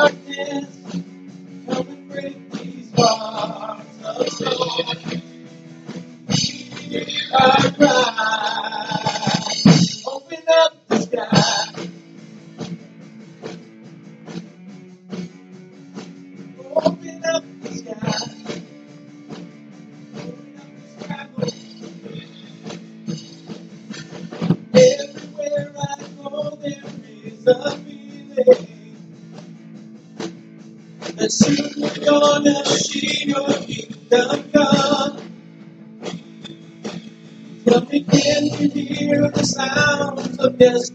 I cry. Yes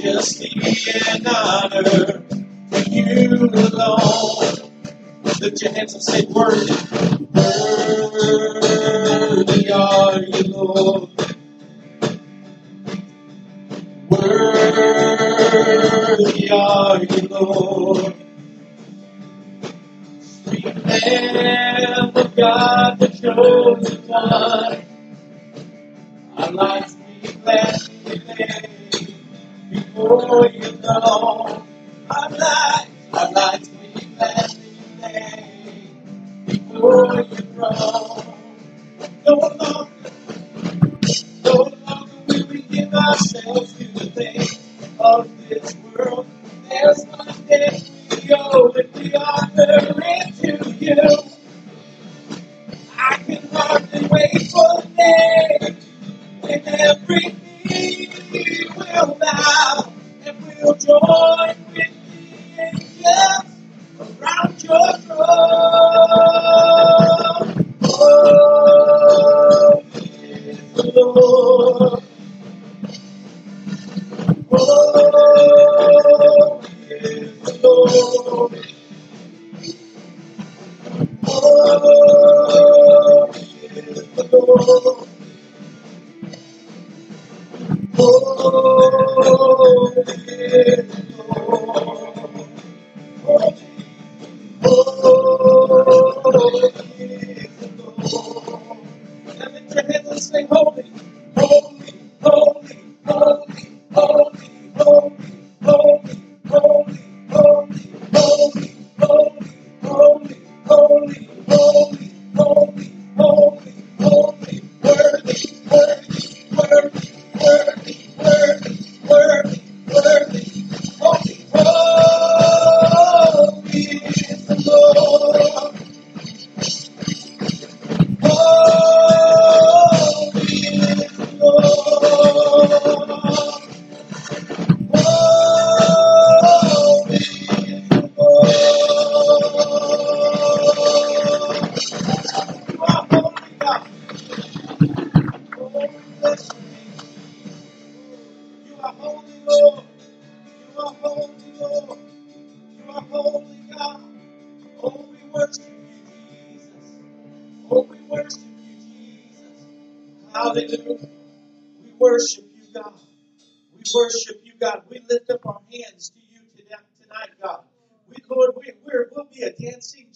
just me and honor for you alone. Lift your hands and say, Worthy, worthy are you, Lord. Worthy are you, Lord. Lamb of God, the chosen one. I like Oh, you know.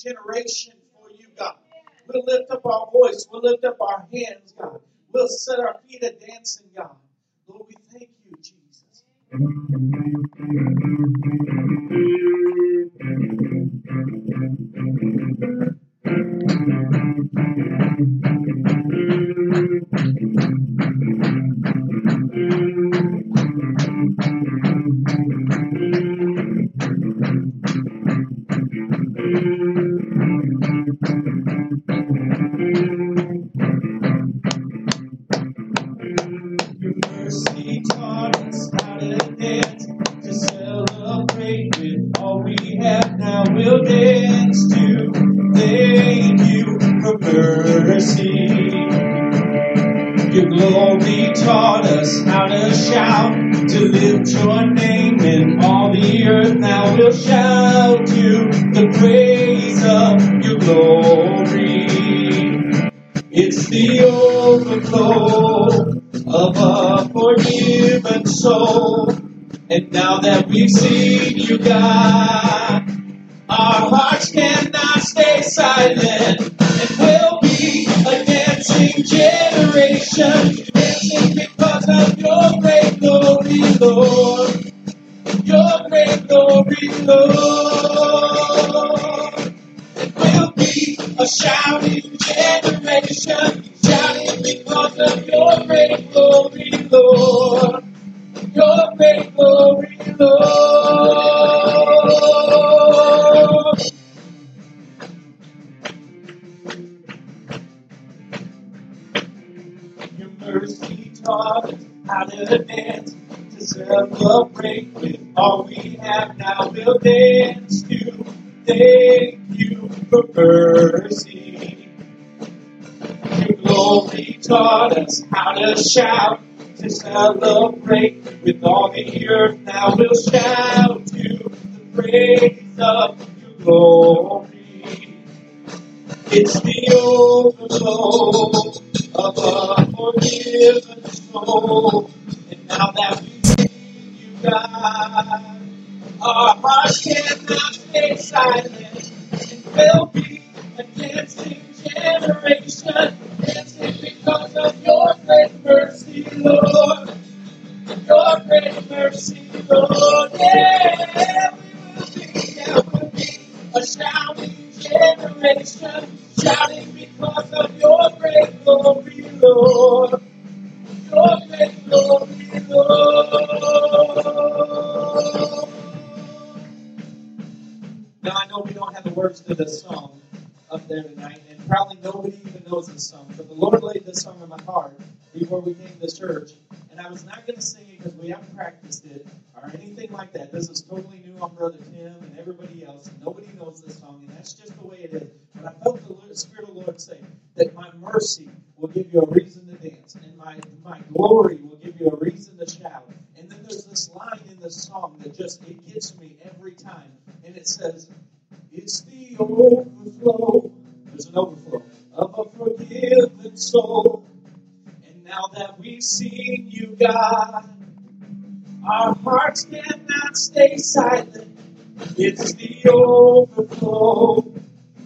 generation for you, God. We'll lift up our voice. We'll lift up our hands, God. We'll set our feet a dancing, God. Lord, we thank you, Jesus. Us how to shout, to celebrate with all the earth. Now we'll shout to the praise it or anything like that. This is totally new on Brother Tim and everybody else. Nobody knows this song, and that's just the way it is. But I felt the Spirit of the Lord say that my mercy will give you a reason to dance, and my my glory will give you a reason to shout. And then there's this line in the song that just it gets me every time, and it says, "It's the overflow." There's an overflow of a forgiven soul. And now that we've seen you, God, our hearts cannot stay silent. It's the overflow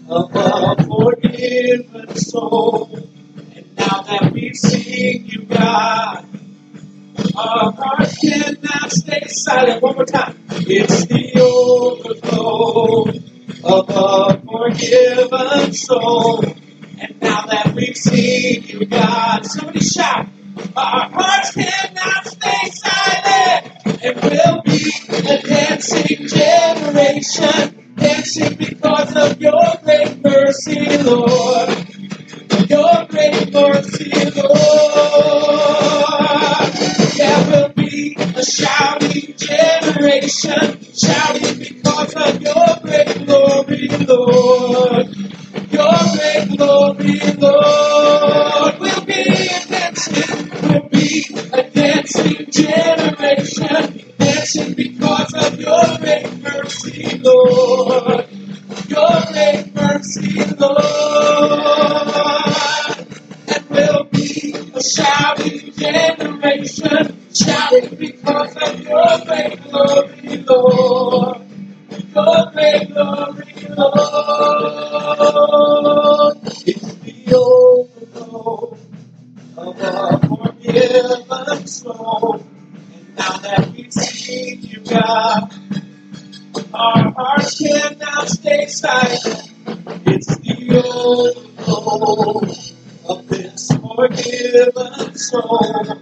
of a forgiven soul. And now that we've seen you, God, our hearts cannot stay silent. One more time. It's the overflow of a forgiven soul. And now that we've seen you, God, somebody shout. Our hearts cannot stay silent, and we'll be a dancing generation, dancing because of your great mercy, Lord. Your great mercy, Lord. There will be a shouting generation, shouting because of your great glory, Lord. Your great glory, Lord. We'll be a dancing, be generation, dancing because of your great mercy, Lord. Your great mercy, Lord. And we'll be a shouting generation, shouting because of your great glory, Lord. Your great glory, Lord. It's the overflow soul. And now that we've seen you, God, our hearts cannot stay silent. It's the overflow of this forgiven soul.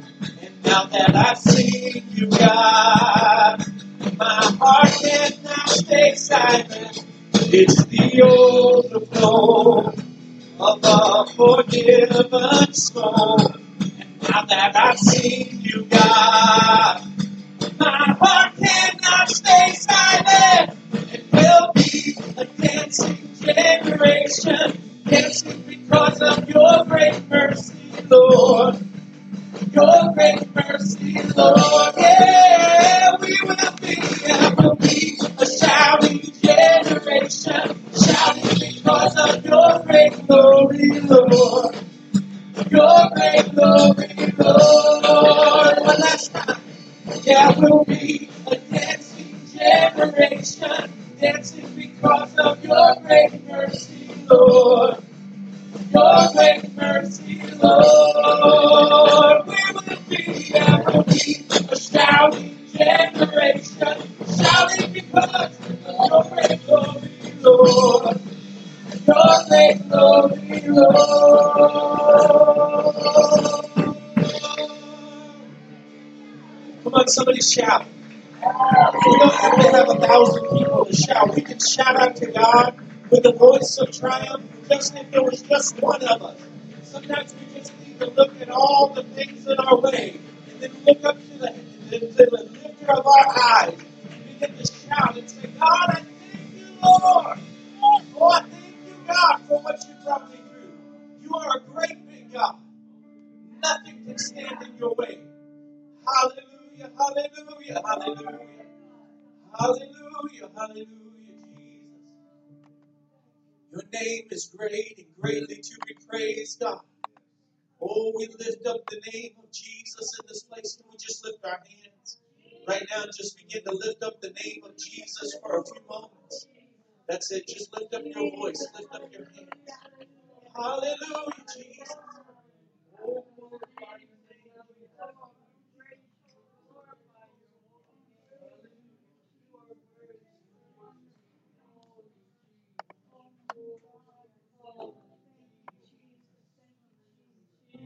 will be a dancing generation, dancing because of your great mercy, Lord. Your great mercy, Lord. We will be, I will be a shouting generation, shouting because of your great glory, Lord. Your great glory, Lord. Shout. We don't have to have a thousand people to shout. We can shout out to God with a voice of triumph, just if there was just one of us. Sometimes we just need to look at all the things in our way and then look up to the, to the lifter of our eyes and begin to shout and say, God, I thank you, Lord. Oh, I thank you, God, for what you brought me through. You are a great big God. Nothing can stand in your way. Hallelujah, hallelujah, hallelujah. Hallelujah, Jesus. Your name is great and greatly to be praised, God. Oh, we lift up the name of Jesus in this place. Can we just lift our hands right now just begin to lift up the name of Jesus for a few moments? That's it. Just lift up your voice, lift up your hands. Hallelujah, Jesus. Oh, glorify your name. Holy God. Hallelujah, Jesus. Oh, yeah. Oh, your name is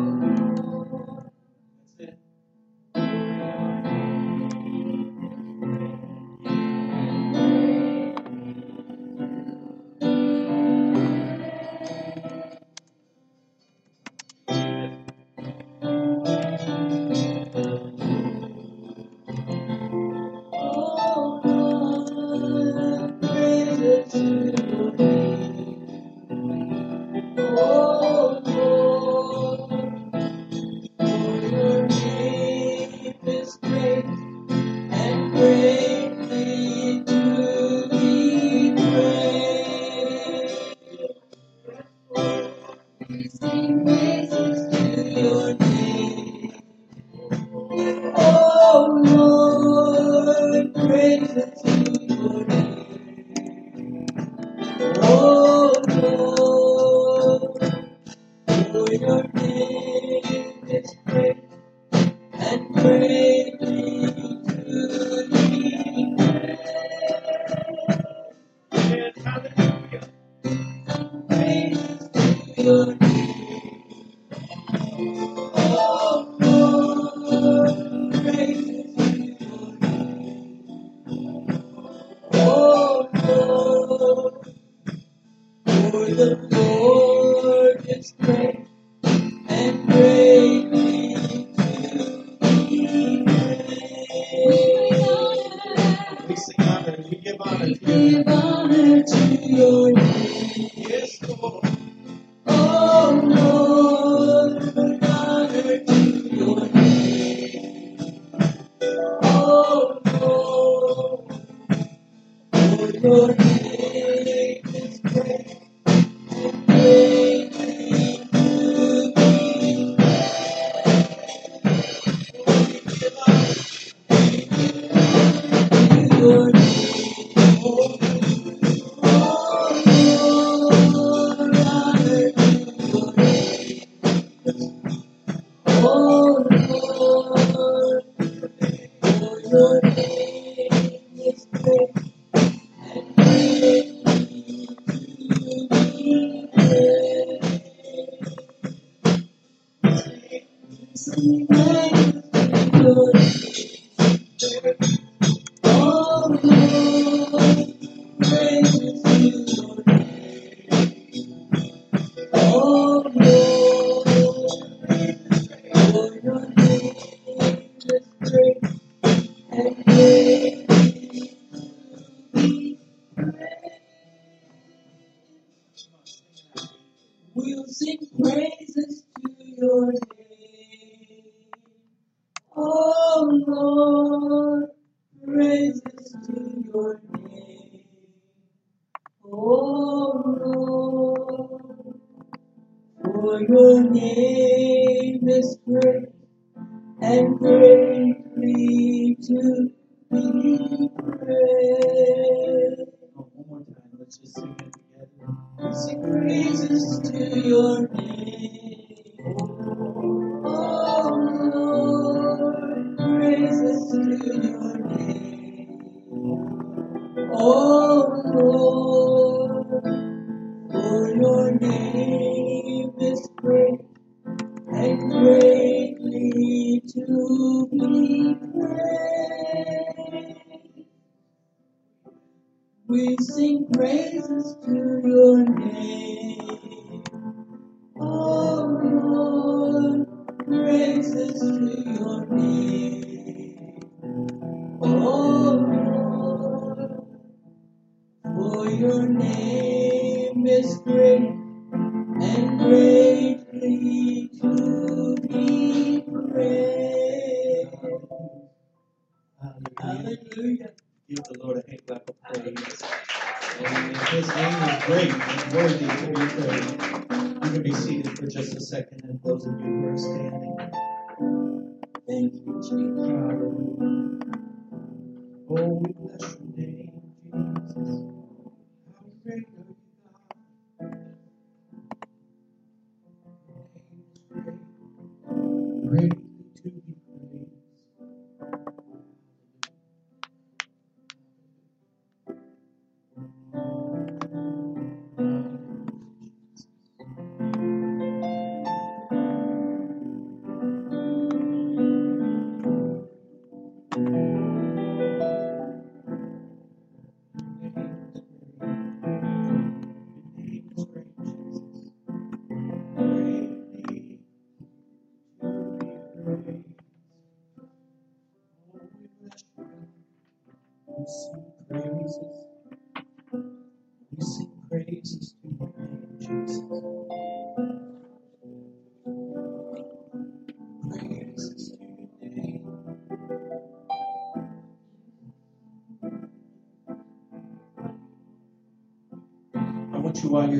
your name is great.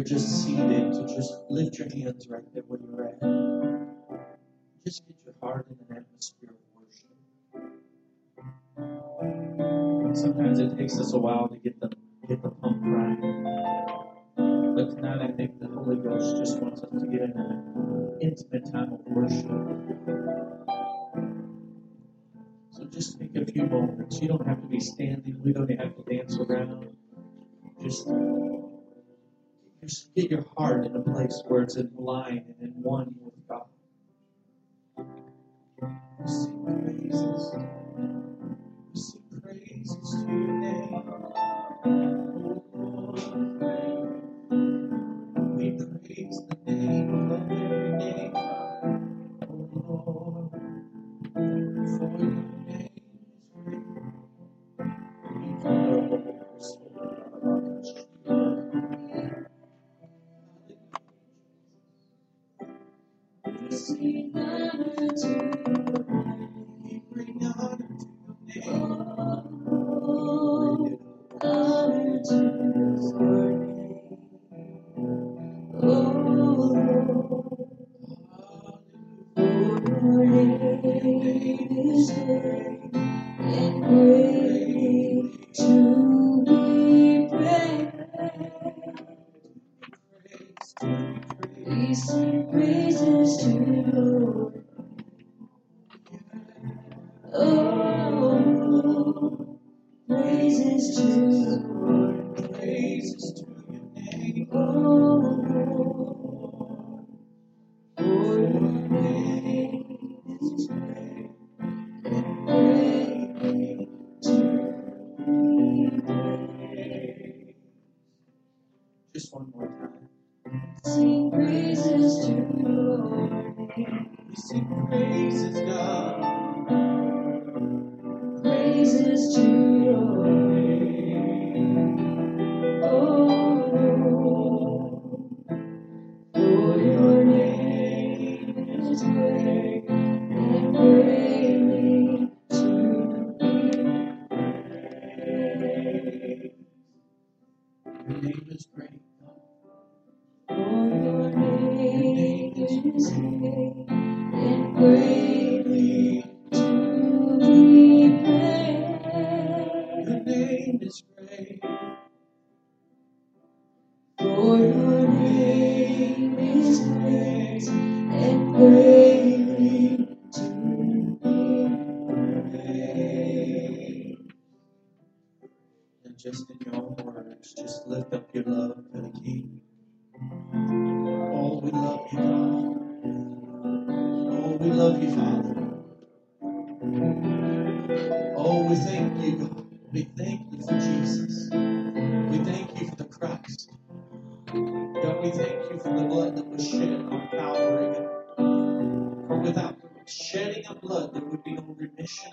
you're just seated, to just lift your hands right there where you're at. Just get your heart in an atmosphere of worship. Sometimes it takes us a while to get the get the pump right. But tonight I think the Holy Ghost just wants us to get in an intimate time of worship. So just take a few moments. You don't have to be standing. We don't have to dance around. Just you should get your heart in a place where it's in line and in one with God. We sing praises. We sing praises to your name. Oh Lord, we praise the name above every name. Peace.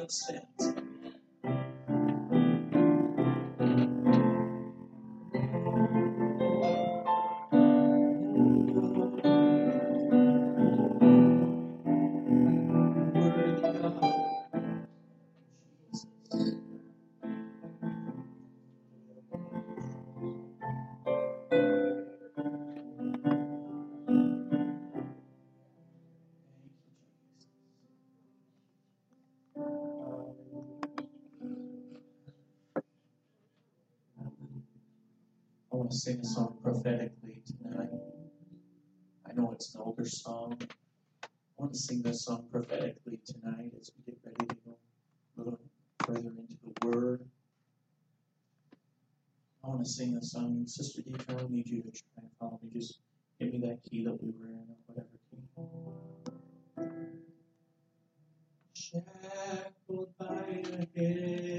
That's. sing a song prophetically tonight. I know it's an older song. I want to sing this song prophetically tonight as we get ready to go a little further into the Word. I want to sing this song. Sister Dieter, I need you to try and follow me. Just give me that key that we were in or whatever key. Shackled by the.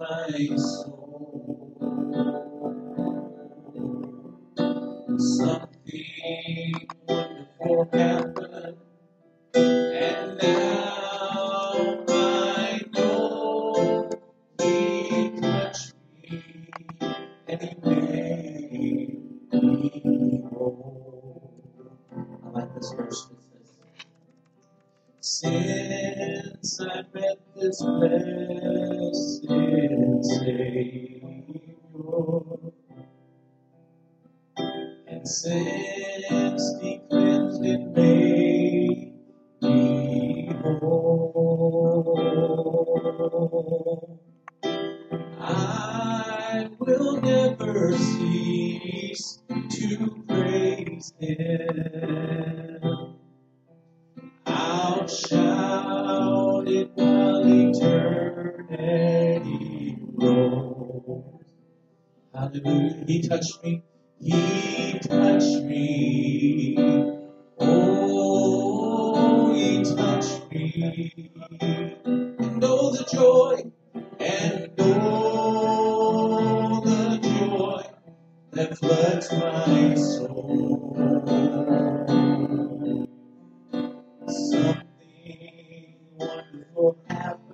faz. will have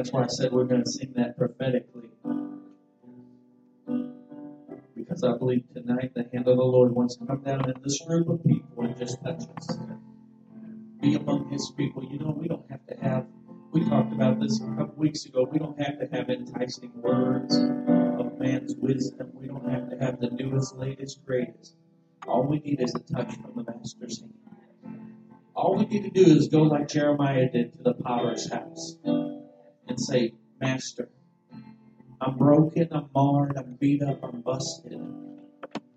That's why I said we're going to sing that prophetically. Because I believe tonight the hand of the Lord wants to come down in this group of people and just touch us. Be among His people. You know, we don't have to have, we talked about this a couple weeks ago, we don't have to have enticing words of man's wisdom. We don't have to have the newest, latest, greatest. All we need is a touch from the Master's hand. All we need to do is go like Jeremiah did to the potter's house and say, Master, I'm broken, I'm marred, I'm beat up, I'm busted,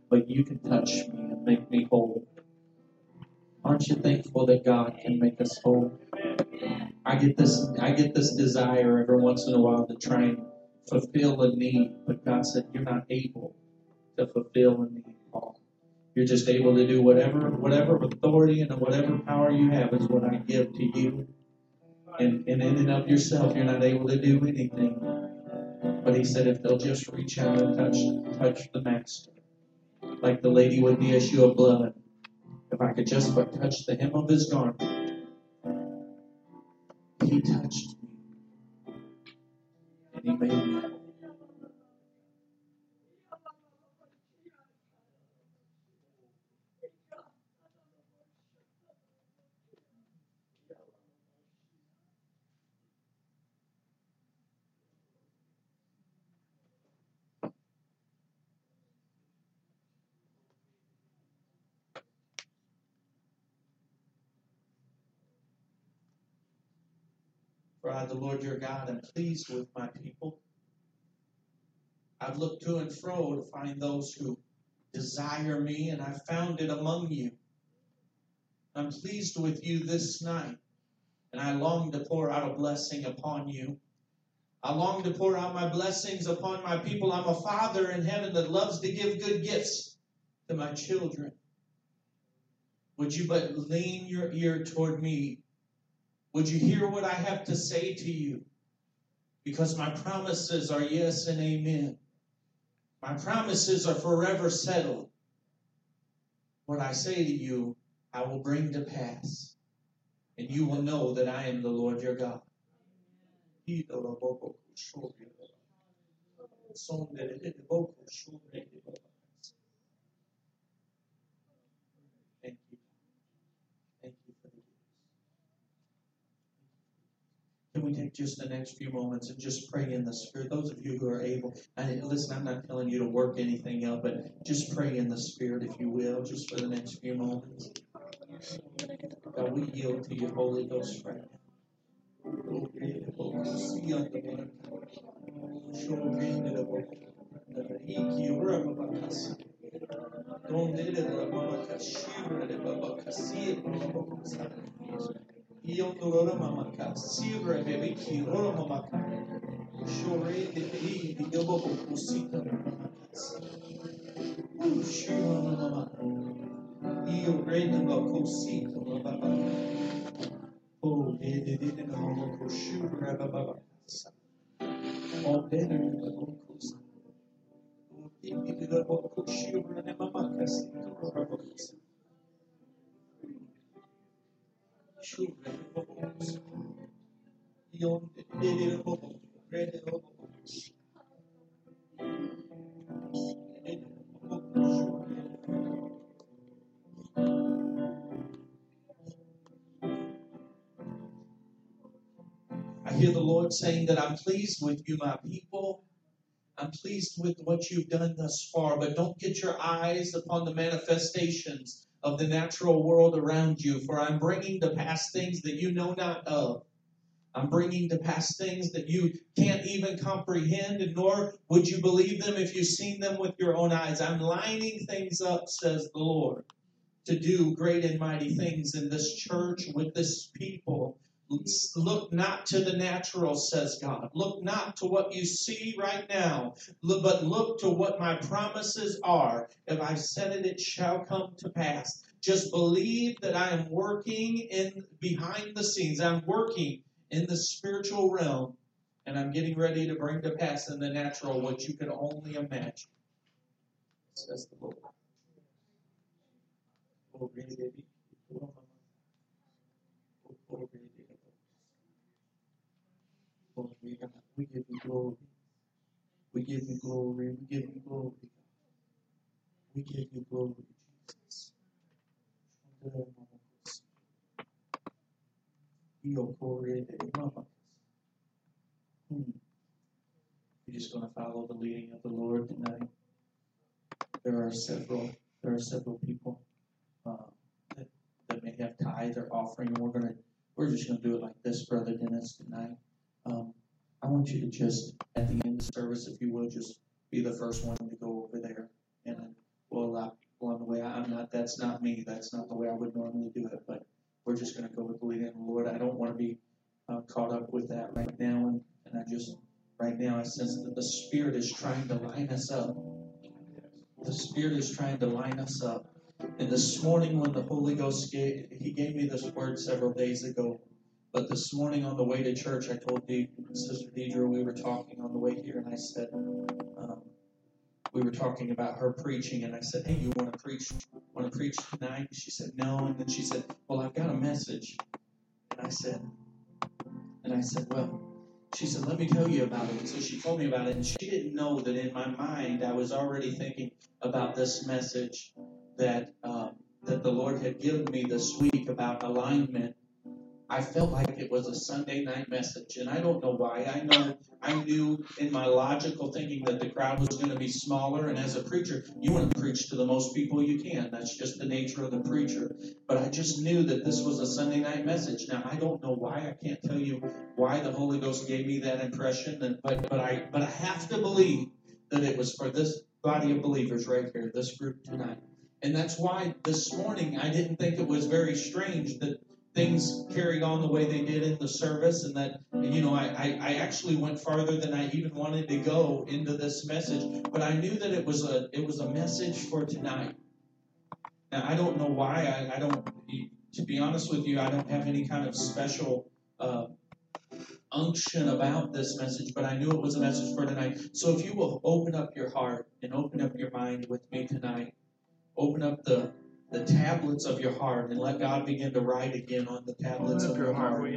but you can touch me and make me whole. Aren't you thankful that God can make us whole? I get this I get this desire every once in a while to try and fulfill a need, but God said you're not able to fulfill a need, Paul. You're just able to do whatever whatever authority and whatever power you have is what I give to you. And, and in and of yourself, you're not able to do anything. But he said, if they'll just reach out and touch, touch the master, like the lady with the issue of blood, if I could just but touch the hem of his garment, he touched me, and he made me I, the Lord your God, am pleased with my people. I've looked to and fro to find those who desire me, and I found it among you. I'm pleased with you this night, and I long to pour out a blessing upon you. I long to pour out my blessings upon my people. I'm a father in heaven that loves to give good gifts to my children. Would you but lean your ear toward me? Would you hear what I have to say to you? Because my promises are yes and amen. My promises are forever settled. What I say to you, I will bring to pass. And you will know that I am the Lord your God. Thank you. Thank you for the gifts. We take just the next few moments and just pray in the Spirit? Those of you who are able, and listen, I'm not telling you to work anything out, but just pray in the Spirit, if you will, just for the next few moments. God, we yield to your Holy Ghost right now. Mamaka, io rende la kusita mamaka. Oh, de de de de mamaka, kushure babaka. Oh, de de de mamaka. Oh, de de de mamaka, kushure de mamaka, sito babaka. Shure babaka. Io de babaka. I hear the Lord saying that I'm pleased with you, my people. I'm pleased with what you've done thus far, but don't get your eyes upon the manifestations of the natural world around you, for I'm bringing to pass things that you know not of. I'm bringing to pass things that you can't even comprehend, and nor would you believe them if you've seen them with your own eyes. I'm lining things up, says the Lord, to do great and mighty things in this church with this people. Look not to the natural, says God. Look not to what you see right now, but look to what my promises are. If I said it, it shall come to pass. Just believe that I am working in behind the scenes. I'm working in the spiritual realm, and I'm getting ready to bring to pass in the natural what you could only imagine. Says the Lord. Oh, Lord, we we give you glory. We give you glory. We give you glory. We give you glory, Jesus. Hmm. We're just going to follow the leading of the Lord tonight. There are several. There are several people uh, that, that may have tithe or offering, we're going to. We're just going to do it like this, Brother Dennis, tonight. Um, I want you to just, at the end of the service, if you will, just be the first one to go over there. And we'll allow people on the way. I'm not, that's not me. That's not the way I would normally do it. But we're just going to go with the leading of the Lord. I don't want to be uh, caught up with that right now. And, and I just, right now, I sense that the Spirit is trying to line us up. The Spirit is trying to line us up. And this morning, when the Holy Ghost gave, He gave me this word several days ago. But this morning on the way to church, I told De- Sister Deidre we were talking on the way here, and I said um, we were talking about her preaching, and I said, "Hey, you want to preach? Want to preach tonight?" She said, "No," and then she said, "Well, I've got a message," and I said, and I said, "Well." She said, Let me tell you about it. And so she told me about it, and she didn't know that in my mind I was already thinking about this message that um, that the Lord had given me this week about alignment I felt like it was a Sunday night message, and I don't know why. I know I knew in my logical thinking that the crowd was going to be smaller, and as a preacher, you want to preach to the most people you can. That's just the nature of the preacher. But I just knew that this was a Sunday night message. Now I don't know why. I can't tell you why the Holy Ghost gave me that impression, and, but but I but I have to believe that it was for this body of believers right here, this group tonight. And that's why this morning I didn't think it was very strange that things carried on the way they did in the service and that you know I, I, I, actually went farther than i even wanted to go into this message but i knew that it was a it was a message for tonight. Now i don't know why i, I don't to be honest with you i don't have any kind of special uh, unction about this message but i knew it was a message for tonight. So if you will open up your heart and open up your mind with me tonight open up the the tablets of your heart and let God begin to write again on the tablets of your heart.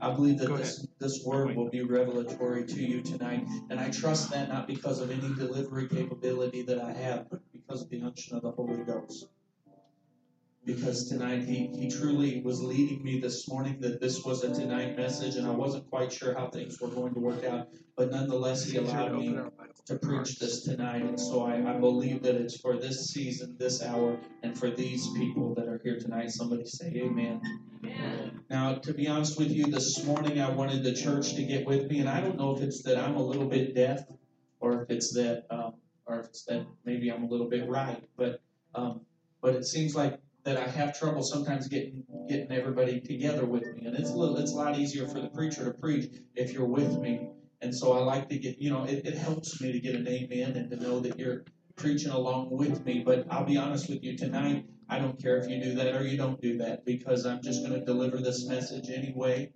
I believe that this, this word will be revelatory to you tonight. And I trust that not because of any delivery capability that I have, but because of the unction of the Holy Ghost because tonight he, he truly was leading me this morning that this was a tonight message and I wasn't quite sure how things were going to work out. But nonetheless, he allowed me to preach this tonight. And so I, I believe that it's for this season, this hour, and for these people that are here tonight. Somebody say amen. amen. Now, to be honest with you, this morning I wanted the church to get with me. And I don't know if it's that I'm a little bit deaf or if it's that, um, or if it's that maybe I'm a little bit right. But, um, but it seems like that I have trouble sometimes getting getting everybody together with me, and it's a little, it's a lot easier for the preacher to preach if you're with me. And so I like to get, you know, it, it helps me to get an amen and to know that you're preaching along with me. But I'll be honest with you tonight, I don't care if you do that or you don't do that because I'm just going to deliver this message anyway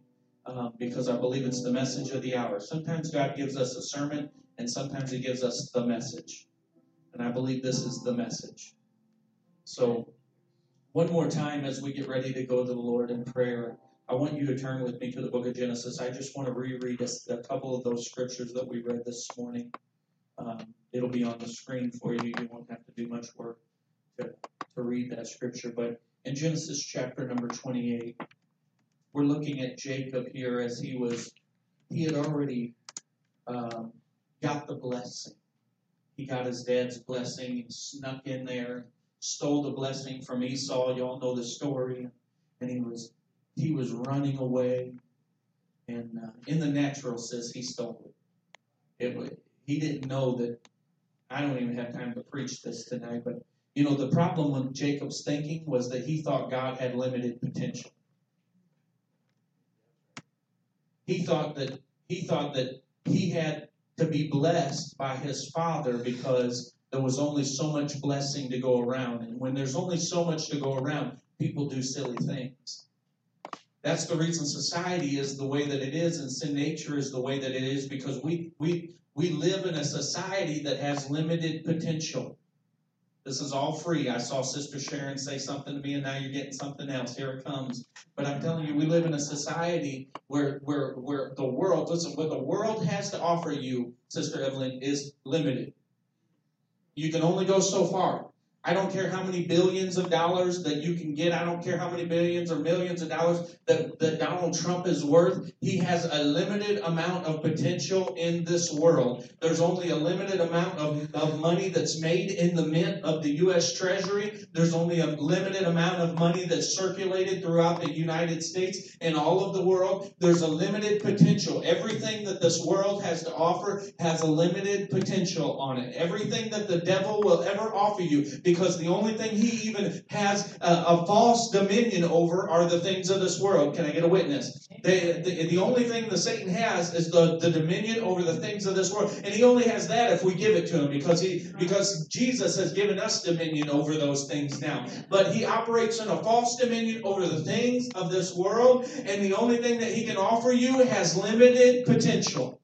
um, because I believe it's the message of the hour. Sometimes God gives us a sermon and sometimes He gives us the message. And I believe this is the message. So one more time as we get ready to go to the Lord in prayer, I want you to turn with me to the book of Genesis. I just want to reread a, a couple of those scriptures that we read this morning. Um, it'll be on the screen for you. You won't have to do much work to, to read that scripture. But in Genesis chapter number 28, we're looking at Jacob here as he was, he had already um, got the blessing. He got his dad's blessing. He snuck in there stole the blessing from Esau. Y'all know the story. And he was he was running away. And uh, in the natural says he stole it. it. He didn't know that. I don't even have time to preach this tonight, but you know the problem with Jacob's thinking was that he thought God had limited potential. he thought that he thought that he had to be blessed by his father because there was only so much blessing to go around. And when there's only so much to go around, people do silly things. That's the reason society is the way that it is and sin nature is the way that it is because we we we live in a society that has limited potential. This is all free. I saw Sister Sharon say something to me, and now you're getting something else. Here it comes. But I'm telling you, we live in a society where where where the world, listen, what the world has to offer you, Sister Evelyn, is limited. You can only go so far. I don't care how many billions of dollars that you can get. I don't care how many billions or millions of dollars that, that Donald Trump is worth. He has a limited amount of potential in this world. There's only a limited amount of, of money that's made in the mint of the U.S. Treasury. There's only a limited amount of money that's circulated throughout the United States and all of the world. There's a limited potential. Everything that this world has to offer has a limited potential on it. Everything that the devil will ever offer you because the only thing he even has a, a, false dominion over are the things of this world. Can I get a witness? the, the only thing that Satan has is the, the dominion over the things of this world. And he only has that if we give it to him because he because Jesus has given us dominion over those things now. But he operates in a false dominion over the things of this world, and the only thing that he can offer you has limited potential.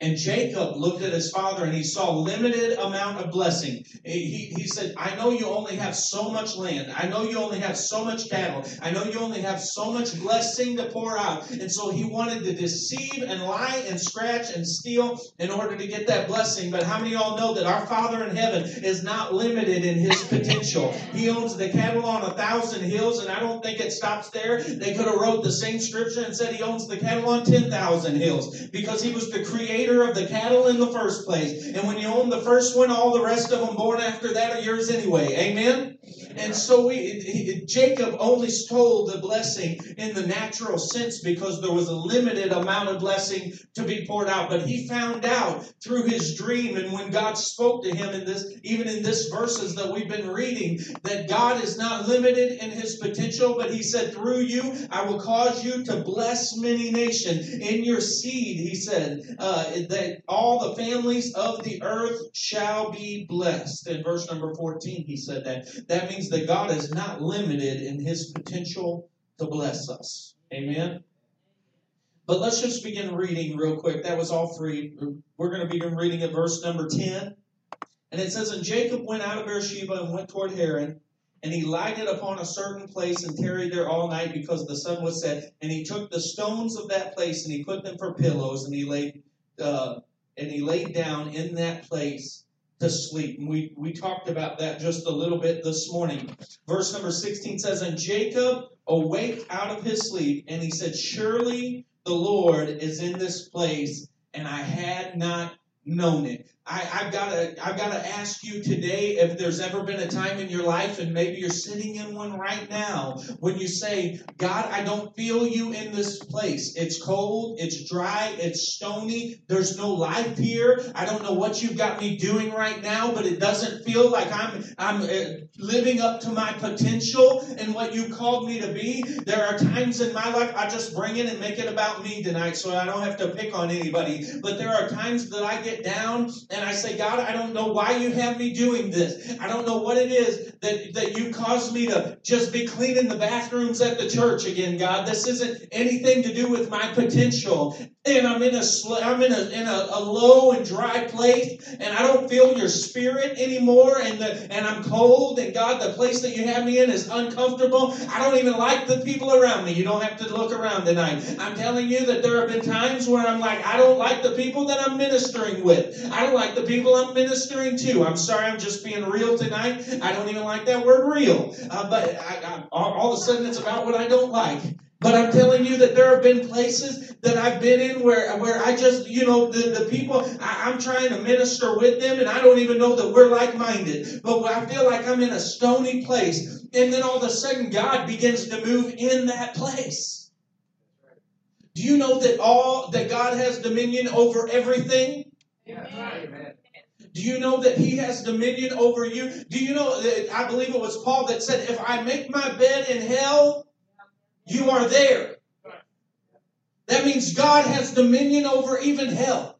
And Jacob looked at his father and he saw limited amount of blessing. He, he said, I know you only have so much land. I know you only have so much cattle. I know you only have so much blessing to pour out. And so he wanted to deceive and lie and scratch and steal in order to get that blessing. But how many of y'all know that our Father in heaven is not limited in his potential? He owns the cattle on a thousand hills, and I don't think it stops there. They could have wrote the same scripture and said he owns the cattle on 10,000 hills because he was the creator of the cattle in the first place. And when you own the first one, all the rest of them born after that are yours anyway. Amen? And so we, Jacob only stole the blessing in the natural sense because there was a limited amount of blessing to be poured out. But he found out through his dream and when God spoke to him in this, even in this verses that we've been reading, that God is not limited in his potential, but he said, through you, I will cause you to bless many nations. In your seed, he said, uh, that all the families of the earth shall be blessed. In verse number 14, he said that. That means that God is not limited in his potential to bless us. Amen. But let's just begin reading real quick. That was all three. We're going to begin reading at verse number 10. And it says, And Jacob went out of Beersheba and went toward Haran. And he lighted upon a certain place and tarried there all night because the sun was set. And he took the stones of that place and he put them for pillows. And he laid, uh, and he laid down in that place to sleep. And we, we talked about that just a little bit this morning. Verse number 16 says, And Jacob awaked out of his sleep, and he said, Surely the Lord is in this place, and I had not known it. I, have got to I've got to ask you today if there's ever been a time in your life, and maybe you're sitting in one right now, when you say, God, I don't feel you in this place. It's cold, it's dry, it's stony, there's no life here. I don't know what you've got me doing right now, but it doesn't feel like I'm I'm uh, living up to my potential and what you called me to be. There are times in my life I just bring it and make it about me tonight so I don't have to pick on anybody. But there are times that I get down and I say, God, I don't know why you have me doing this. I don't know what it is that, that you caused me to just be cleaning the bathrooms at the church again, God. This isn't anything to do with my potential. And I'm in a I'm in a in a, a low and dry place, and I don't feel your spirit anymore, and the, and I'm cold, and God, the place that you have me in is uncomfortable. I don't even like the people around me. You don't have to look around tonight. I'm telling you that there have been times where I'm like, I don't like the people that I'm ministering with. I don't like the people I'm ministering to. I'm sorry, I'm just being real tonight. I don't even like that word real. Uh, but I, I, all of a sudden it's about what I don't like. But I'm telling you that there have been places that I've been in where, where I just, you know, the, the people, I, am trying to minister with them and I don't even know that we're like minded. But I feel like I'm in a stony place. And then all of a sudden God begins to move in that place. Do you know that all, that God has dominion over everything? Amen. Do you know that He has dominion over you? Do you know that I believe it was Paul that said, if I make my bed in hell, you are there. That means God has dominion over even hell.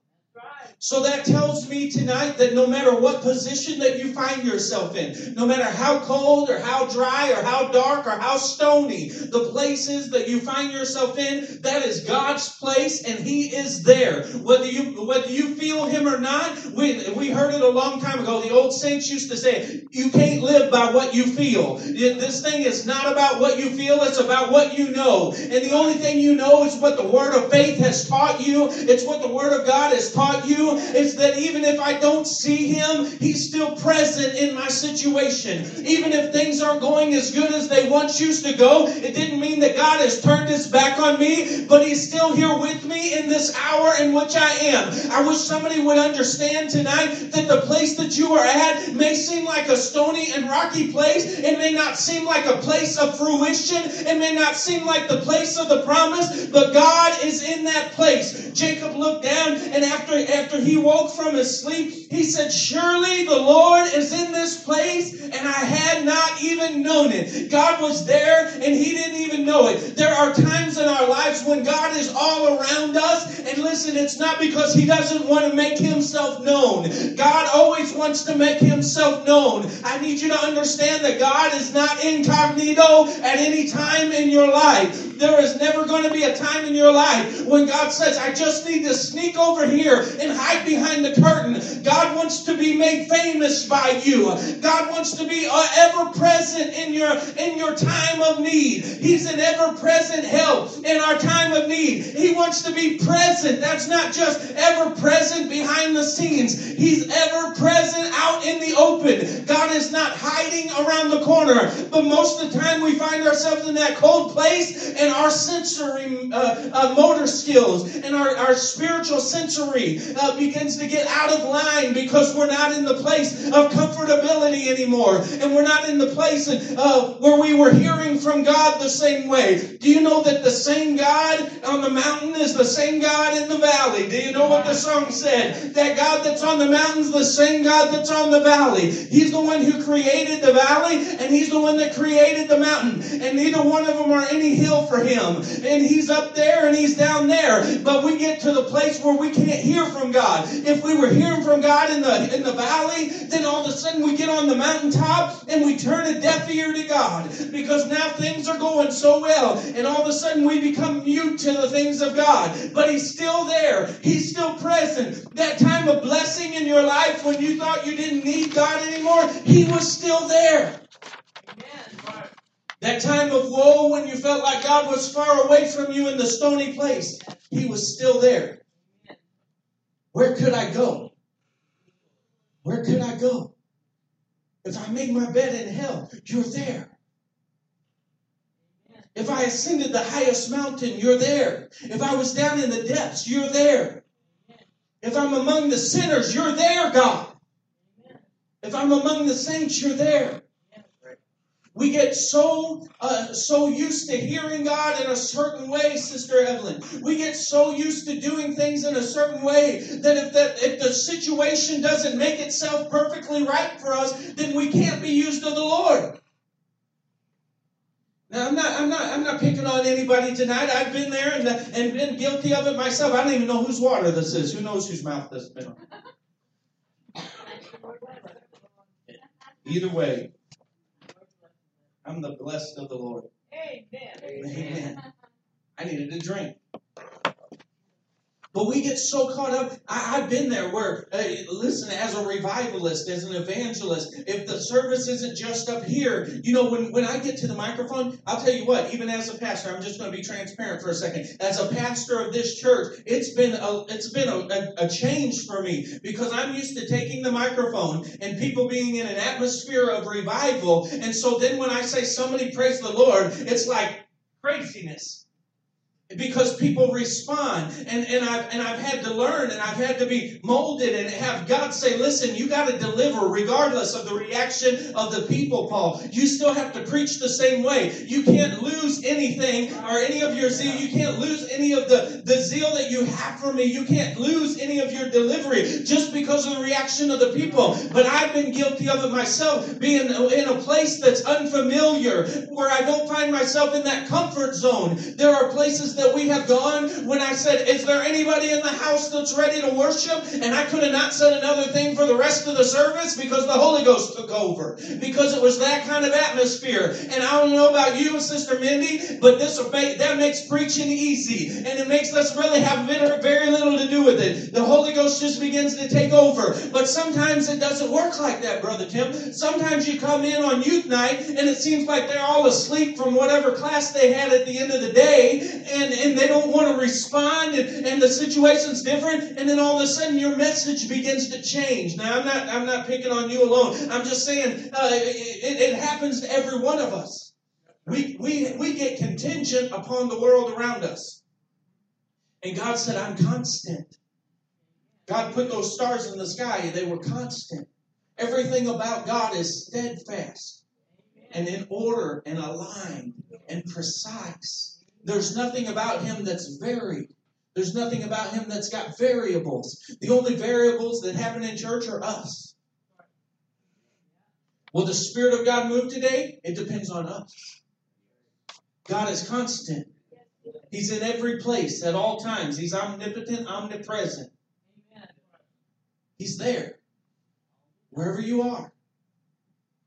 So that tells me tonight that no matter what position that you find yourself in, no matter how cold or how dry or how dark or how stony the places that you find yourself in, that is God's place and He is there. Whether you whether you feel Him or not, we, we heard it a long time ago. The old saints used to say, you can't live by what you feel. This thing is not about what you feel, it's about what you know. And the only thing you know is what the Word of faith has taught you. It's what the Word of God has taught you is that even if I don't see him, he's still present in my situation. Even if things aren't going as good as they once used to go, it didn't mean that God has turned his back on me, but he's still here with me in this hour in which I am. I wish somebody would understand tonight that the place that you are at may seem like a stony and rocky place. It may not seem like a place of fruition. It may not seem like the place of the promise, but God is in that place. Jacob looked down and after after he woke from his sleep, he said, Surely the Lord is in this place, and I had not even known it. God was there, and he didn't even know it. There are times in our lives when God is all around us, and listen, it's not because he doesn't want to make himself known. God always wants to make himself known. I need you to understand that God is not incognito at any time in your life. There is never going to be a time in your life when God says, I just need to sneak over here and hide behind the curtain. God wants to be made famous by you. God wants to be uh, ever present in your in your time of need. He's an ever present help in our time of need. He wants to be present. That's not just ever present behind the scenes. He's ever present out in the open. God is not hiding around the corner. But most of the time we find ourselves in that cold place and our sensory uh, uh, motor skills and our, our spiritual sensory uh, begins to get out of line because we're not in the place of comfortability anymore. And we're not in the place where we were hearing from God the same way. Do you know that the same God on the mountain is the same God in the valley? Do you know what the song said? That God that's on the mountain's the same God that's on the valley. He's the one who created the valley and he's the one that created the mountain. And neither one of them are any hill for him. And he's up there and he's down there. But we get to the place where we can't hear from God. If we were hearing from God in the in the valley, then all of a sudden we get on the mountaintop and we turn a deaf ear to God because now things are going so well. And all of a sudden we become mute to the things of God. But he's still there. He's still present. That time of blessing in your life when you thought you didn't need God anymore, he was still there. That time of woe when you felt like God was far away from you in the stony place, He was still there. Where could I go? Where could I go? If I made my bed in hell, you're there. If I ascended the highest mountain, you're there. If I was down in the depths, you're there. If I'm among the sinners, you're there, God. If I'm among the saints, you're there. We get so uh, so used to hearing God in a certain way, Sister Evelyn. We get so used to doing things in a certain way that if that if the situation doesn't make itself perfectly right for us, then we can't be used of the Lord. Now I'm not I'm not I'm not picking on anybody tonight. I've been there and and been guilty of it myself. I don't even know whose water this is. Who knows whose mouth this has been on? Either way, I'm the blessed of the Lord. Amen. Amen. I needed a drink. But we get so caught up. I, have been there where, uh, listen, as a revivalist, as an evangelist, if the service isn't just up here, you know, when, when I get to the microphone, I'll tell you what, even as a pastor, I'm just going to be transparent for a second. As a pastor of this church, it's been a, it's been a, a, a change for me because I'm used to taking the microphone and people being in an atmosphere of revival. And so then when I say somebody praise the Lord, it's like craziness because people respond and, and I've and I've had to learn and I've had to be molded and have God say, listen, you got to deliver regardless of the reaction of the people, Paul. You still have to preach the same way. You can't lose anything or any of your zeal. You can't lose any of the, the zeal that you have for me. You can't lose any of your delivery just because of the reaction of the people. But I've been guilty of it myself, being in a place that's unfamiliar, where I don't find myself in that comfort zone. There are places that we have gone when I said, Is there anybody in the house that's ready to worship? And I could have not said another thing for the rest of the service because the Holy Ghost took over. Because it was that kind of atmosphere. And I don't know about you, Sister Mindy, but this that makes preaching easy. And it makes us really have very little to do with it. The Holy Ghost just begins to take over. But sometimes it doesn't work like that, Brother Tim. Sometimes you come in on youth night and it seems like they're all asleep from whatever class they had at the end of the day and, and they don't want to respond and, and the situation's different and then all of a sudden your message begins to change. Now I'm not I'm not picking on you alone. I'm just saying uh, it, it happens to every one of us. We, we, we get contingent upon the world around us. And God said, I'm constant. God put those stars in the sky and they were constant. Everything about God is steadfast and in order and aligned and precise. There's nothing about him that's varied. There's nothing about him that's got variables. The only variables that happen in church are us. Will the Spirit of God move today? It depends on us. God is constant. He's in every place at all times. He's omnipotent, omnipresent. He's there. Wherever you are.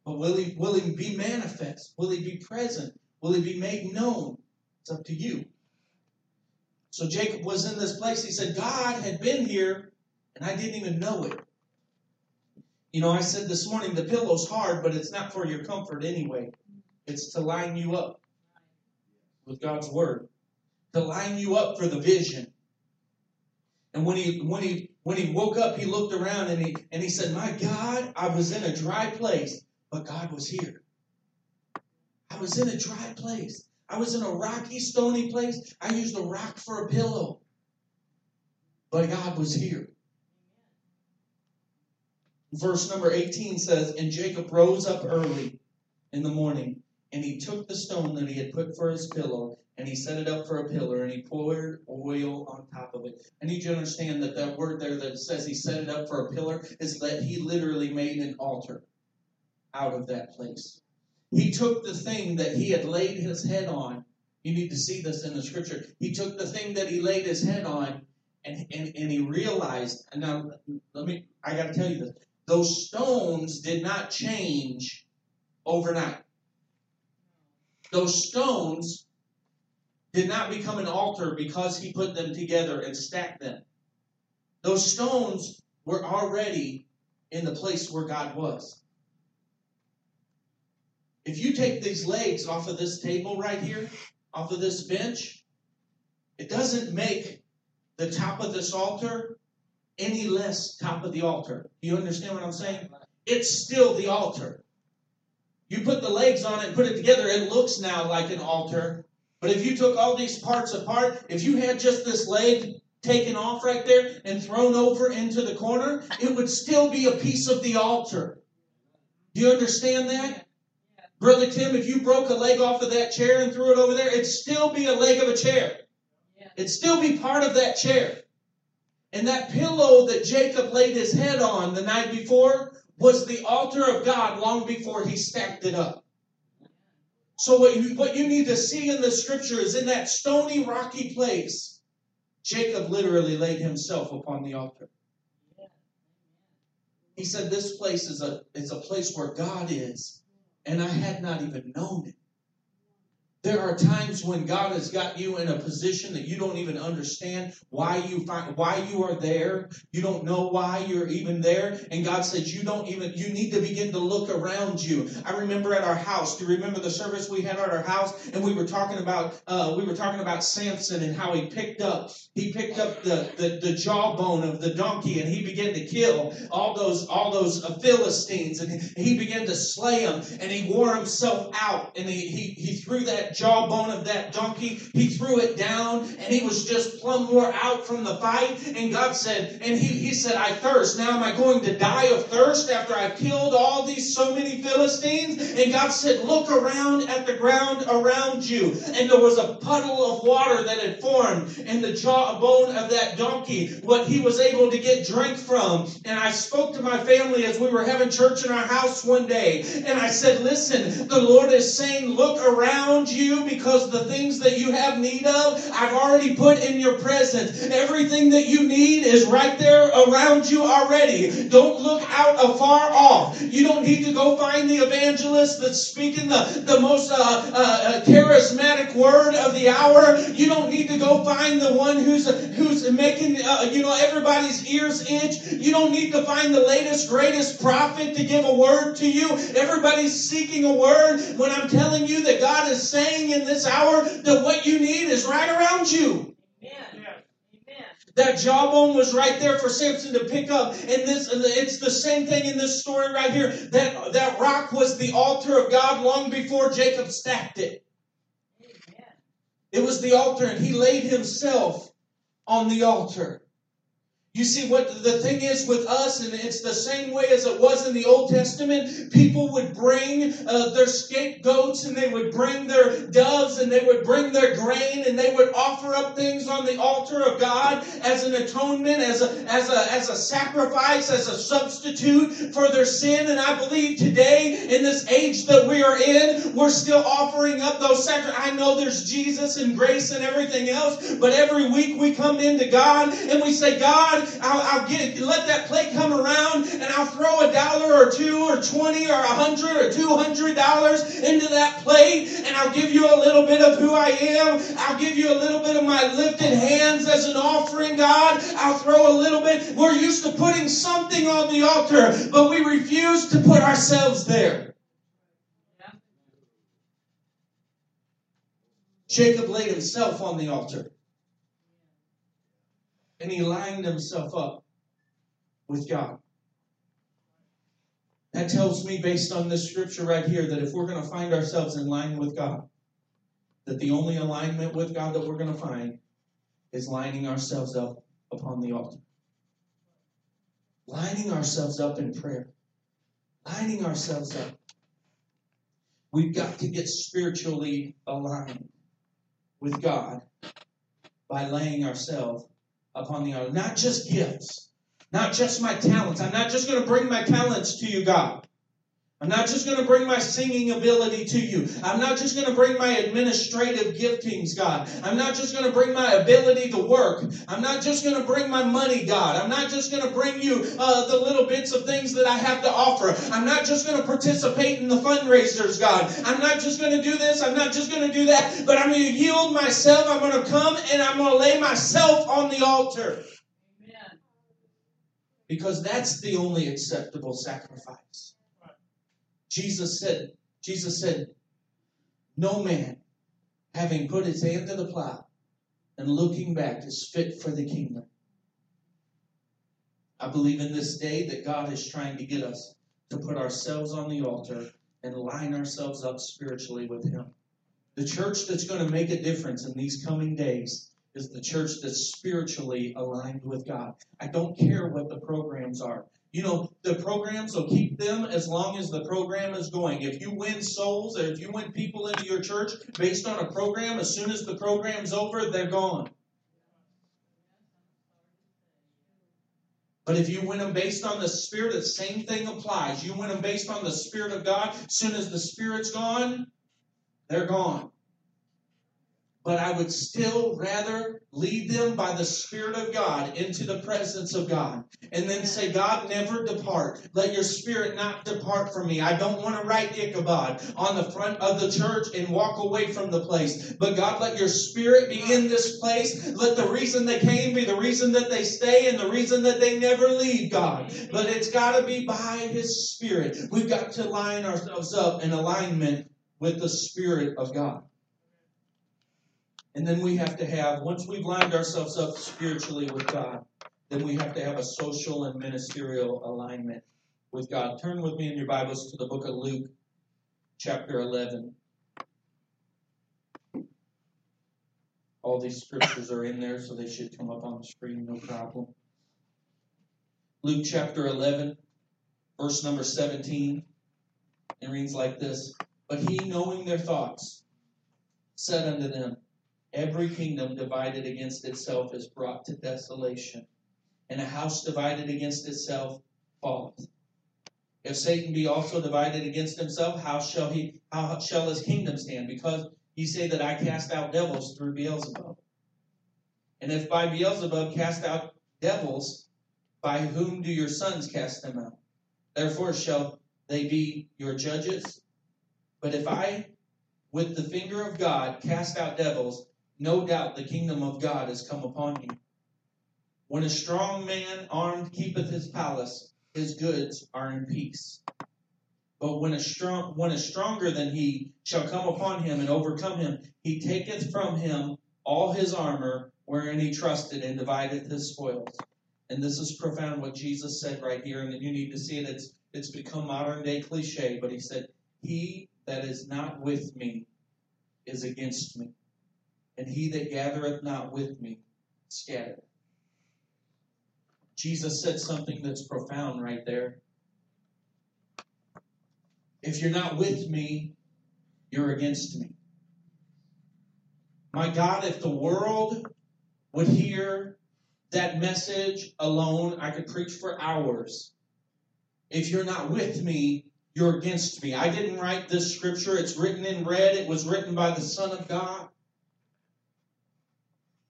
But will he, will he be manifest? Will he be present? Will he be made known? It's up to you. So Jacob was in this place. He said, God had been here, and I didn't even know it. You know, I said this morning the pillow's hard, but it's not for your comfort anyway. It's to line you up with God's word, to line you up for the vision. And when he when he when he woke up, he looked around and he and he said, "My God, I was in a dry place, but God was here. I was in a dry place. I was in a rocky, stony place. I used a rock for a pillow, but God was here." Verse number 18 says, And Jacob rose up early in the morning and he took the stone that he had put for his pillow and he set it up for a pillar and he poured oil on top of it. I need you to understand that that word there that says he set it up for a pillar is that he literally made an altar out of that place. He took the thing that he had laid his head on. You need to see this in the scripture. He took the thing that he laid his head on and, and, and he realized, and now let me, I got to tell you this. Those stones did not change overnight those stones did not become an altar because he put them together and stacked them. Those stones were already in the place where God was. If you take these legs off of this table right here, off of this bench, it doesn't make the top of this altar any less top of the altar. You understand what I'm saying? It's still the altar. You put the legs on it put it together, it looks now like an altar. But if you took all these parts apart, if you had just this leg taken off right there and thrown over into the corner, it would still be a piece of the altar. Do you understand that? Brother Tim, if you broke a leg off of that chair and threw it over there, it'd still be a leg of a chair. It'd still be part of that chair. And that pillow that Jacob laid his head on the night before was the altar of God long before he stacked it up. So what you, what you need to see in the scripture is in that stony, rocky place, Jacob literally laid himself upon the altar. He said, This place is a, is a place where God is, and I had not even known it. There are times when God has got you in a position that you don't even understand why you find why you are there. You don't know why you're even there. And God says you don't even you need to begin to look around you. I remember at our house. Do you remember the service we had at our house? And we were talking about uh, we were talking about Samson and how he picked up he picked up the, the the jawbone of the donkey and he began to kill all those all those Philistines and he, he began to slay them and he wore himself out and he he, he threw that jawbone of that donkey. He threw it down and he was just plumb wore out from the fight. And God said, and he, he said, I thirst. Now am I going to die of thirst after I've killed all these so many Philistines? And God said, look around at the ground around you. And there was a puddle of water that had formed in the jawbone of that donkey, what he was able to get drink from. And I spoke to my family as we were having church in our house one day. And I said, listen, the Lord is saying, look around you you because the things that you have need of, I've already put in your presence. Everything that you need is right there around you already. Don't look out afar off. You don't need to go find the evangelist that's speaking the, the most uh, uh, uh, charismatic word of the hour. You don't need to go find the one who's who's making uh, you know everybody's ears itch. You don't need to find the latest greatest prophet to give a word to you. Everybody's seeking a word when I'm telling you that God is saying in this hour that what you need is right around you. That jawbone was right there for Samson to pick up. And this, it's the same thing in this story right here. That, that rock was the altar of God long before Jacob stacked it. It was the altar, and he laid himself on the altar. You see, what the thing is with us, and it's the same way as it was in the Old Testament, people would bring uh, their scapegoats and they would bring their doves and they would bring their grain and they would offer up things on the altar of God as an atonement, as a, as a, as a sacrifice, as a substitute for their sin. And I believe today, in this age that we are in, we're still offering up those sacrifices. I know there's Jesus and grace and everything else, but every week we come into God and we say, God, I'll, I'll get let that plate come around, and I'll throw a dollar or two or twenty or a hundred or two hundred dollars into that plate, and I'll give you a little bit of who I am. I'll give you a little bit of my lifted hands as an offering, God. I'll throw a little bit. We're used to putting something on the altar, but we refuse to put ourselves there. Jacob laid himself on the altar and he lined himself up with God. That tells me, based on this scripture right here, that if we're going to find ourselves in line with God, that the only alignment with God that we're going to find is lining ourselves up upon the altar. Lining ourselves up in prayer. Lining ourselves up. We've got to get spiritually aligned with God by laying ourselves upon the altar. Not just gifts, not just my talents. I'm not just going to bring my talents to you, God. I'm not just going to bring my singing ability to you. I'm not just going to bring my administrative giftings, God. I'm not just going to bring my ability to work. I'm not just going to bring my money, God. I'm not just going to bring you uh, the little bits of things that I have to offer. I'm not just going to participate in the fundraisers, God. I'm not just going to do this. I'm not just going to do that. But I'm going to yield myself. I'm going to come and I'm going to lay myself on the altar. Amen. Because that's the only acceptable sacrifice. Jesus said, Jesus said, no man having put his hand to the plow and looking back is fit for the kingdom. I believe in this day that God is trying to get us to put ourselves on the altar and line ourselves up spiritually with Him. The church that's going to make a difference in these coming days is the church that's spiritually aligned with God. I don't care what the programs are. You know, the programs will keep them as long as the program is going. If you win souls or if you win people into your church based on a program, as soon as the program's over, they're gone. But if you win them based on the Spirit, the same thing applies. You win them based on the Spirit of God, as soon as the Spirit's gone, they're gone but I would still rather lead them by the Spirit of God into the presence of God. And then say, God, never depart. Let your spirit not depart from me. I don't want to write Ichabod on the front of the church and walk away from the place. But God, let your spirit be in this place. Let the reason they came be the reason that they stay and the reason that they never leave, God. But it's got to be by His Spirit. We've got to line ourselves up in alignment with the Spirit of God. And then we have to have, once we've lined ourselves up spiritually with God, then we have to have a social and ministerial alignment with God. Turn with me in your Bibles to the book of Luke, chapter 11. All these scriptures are in there, so they should come up on the screen, no problem. Luke chapter 11, verse number 17. It reads like this But he, knowing their thoughts, said unto them, Every kingdom divided against itself is brought to desolation, and a house divided against itself falleth. If Satan be also divided against himself, how shall he how shall his kingdom stand? Because he say that I cast out devils through Beelzebub. And if by Beelzebub cast out devils, by whom do your sons cast them out? Therefore shall they be your judges. But if I, with the finger of God, cast out devils, no doubt the kingdom of God has come upon you. When a strong man armed keepeth his palace, his goods are in peace. But when a strong when a stronger than he shall come upon him and overcome him, he taketh from him all his armor wherein he trusted and divideth his spoils. And this is profound what Jesus said right here, and you need to see it. It's it's become modern day cliche, but he said, He that is not with me is against me, and he that gathereth not with me scattereth. Jesus said something that's profound right there. If you're not with me, you're against me. My God, if the world would hear that message alone, I could preach for hours. If you're not with me, you're against me. I didn't write this scripture. It's written in red. It was written by the Son of God.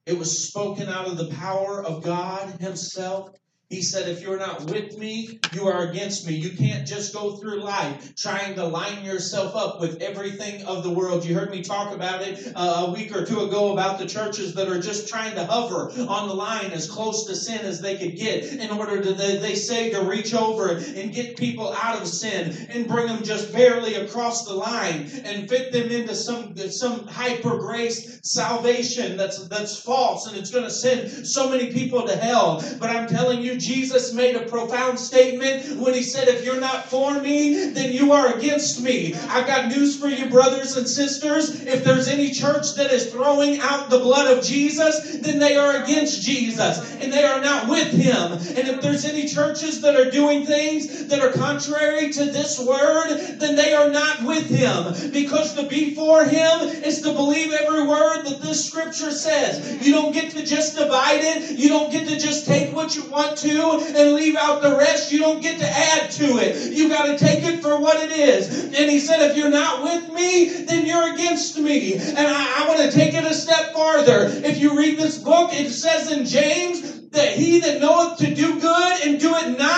It was spoken out of the power of God Himself. He said, if you're not with me, you are against me. You can't just go through life trying to line yourself up with everything of the world. You heard me talk about it uh, a week or two ago about the churches that are just trying to hover on the line as close to sin as they could get in order to, they, they say, to reach over and get people out of sin and bring them just barely across the line and fit them into some, some hyper grace salvation that's, that's false and it's going to send so many people to hell. But I'm telling you, Jesus made a profound statement when he said, If you're not for me, then you are against me. I've got news for you, brothers and sisters. If there's any church that is throwing out the blood of Jesus, then they are against Jesus and they are not with him. And if there's any churches that are doing things that are contrary to this word, then they are not with him. Because to be for him is to believe every word that this scripture says. You don't get to just divide it, you don't get to just take what you want to and leave out the rest. You don't get to add to it. You got to take it for what it is. And he said, if you're not with me, then you're against me. And I, I want to take it a step farther. If you read this book, it says in James that he that knoweth to do good and do it not,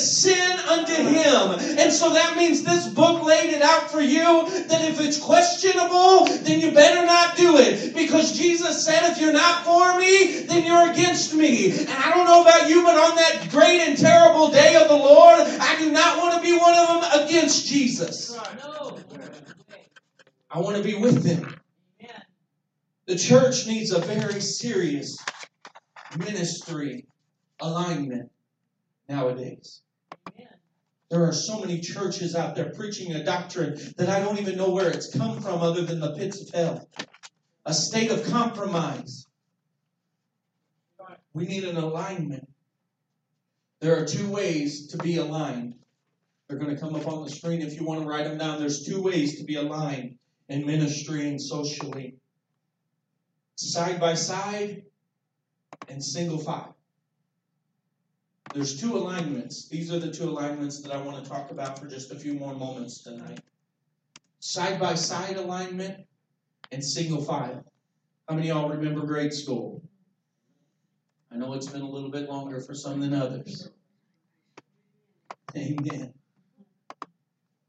is sin unto him. And so that means this book laid it out for you that if it's questionable, then you better not do it. Because Jesus said, if you're not for me, then you're against me. And I don't know about you, but on that great and terrible day of the Lord, I do not want to be one of them against Jesus. I want to be with them. The church needs a very serious ministry alignment nowadays. There are so many churches out there preaching a doctrine that I don't even know where it's come from other than the pits of hell. A state of compromise. We need an alignment. There are two ways to be aligned. They're going to come up on the screen if you want to write them down. There's two ways to be aligned in ministry and socially side by side and single file. There's two alignments. These are the two alignments that I want to talk about for just a few more moments tonight. Side by side alignment and single file. How many of y'all remember grade school? I know it's been a little bit longer for some than others. Amen.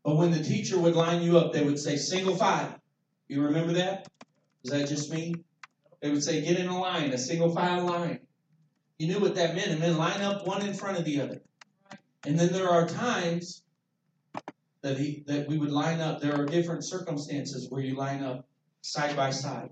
But when the teacher would line you up, they would say single file. You remember that? Is that just me? They would say, get in a line, a single file line. You knew what that meant. It meant line up one in front of the other. And then there are times that he that we would line up. There are different circumstances where you line up side by side.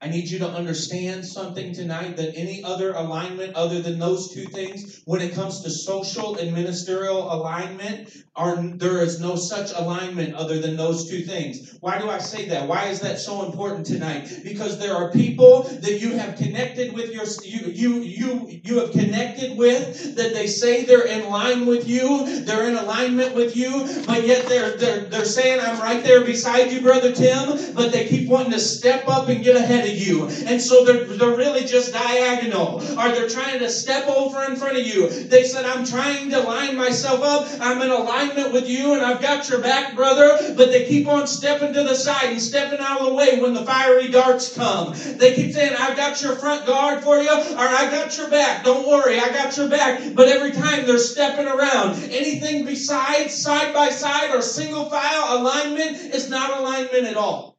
I need you to understand something tonight that any other alignment other than those two things, when it comes to social and ministerial alignment, are, there is no such alignment other than those two things. Why do I say that? Why is that so important tonight? Because there are people that you have connected with your you you you you have connected with that they say they're in line with you, they're in alignment with you, but yet they're they're they're saying I'm right there beside you, brother Tim, but they keep wanting to step up and get ahead of you. And so they're, they're really just diagonal. Or they're trying to step over in front of you. They said, I'm trying to line myself up. I'm in alignment with you and I've got your back, brother. But they keep on stepping to the side and stepping out of the way when the fiery darts come. They keep saying, I've got your front guard for you, or I got your back. Don't worry, I got your back. But every time they're stepping around, anything besides side by side or single file alignment is not alignment at all.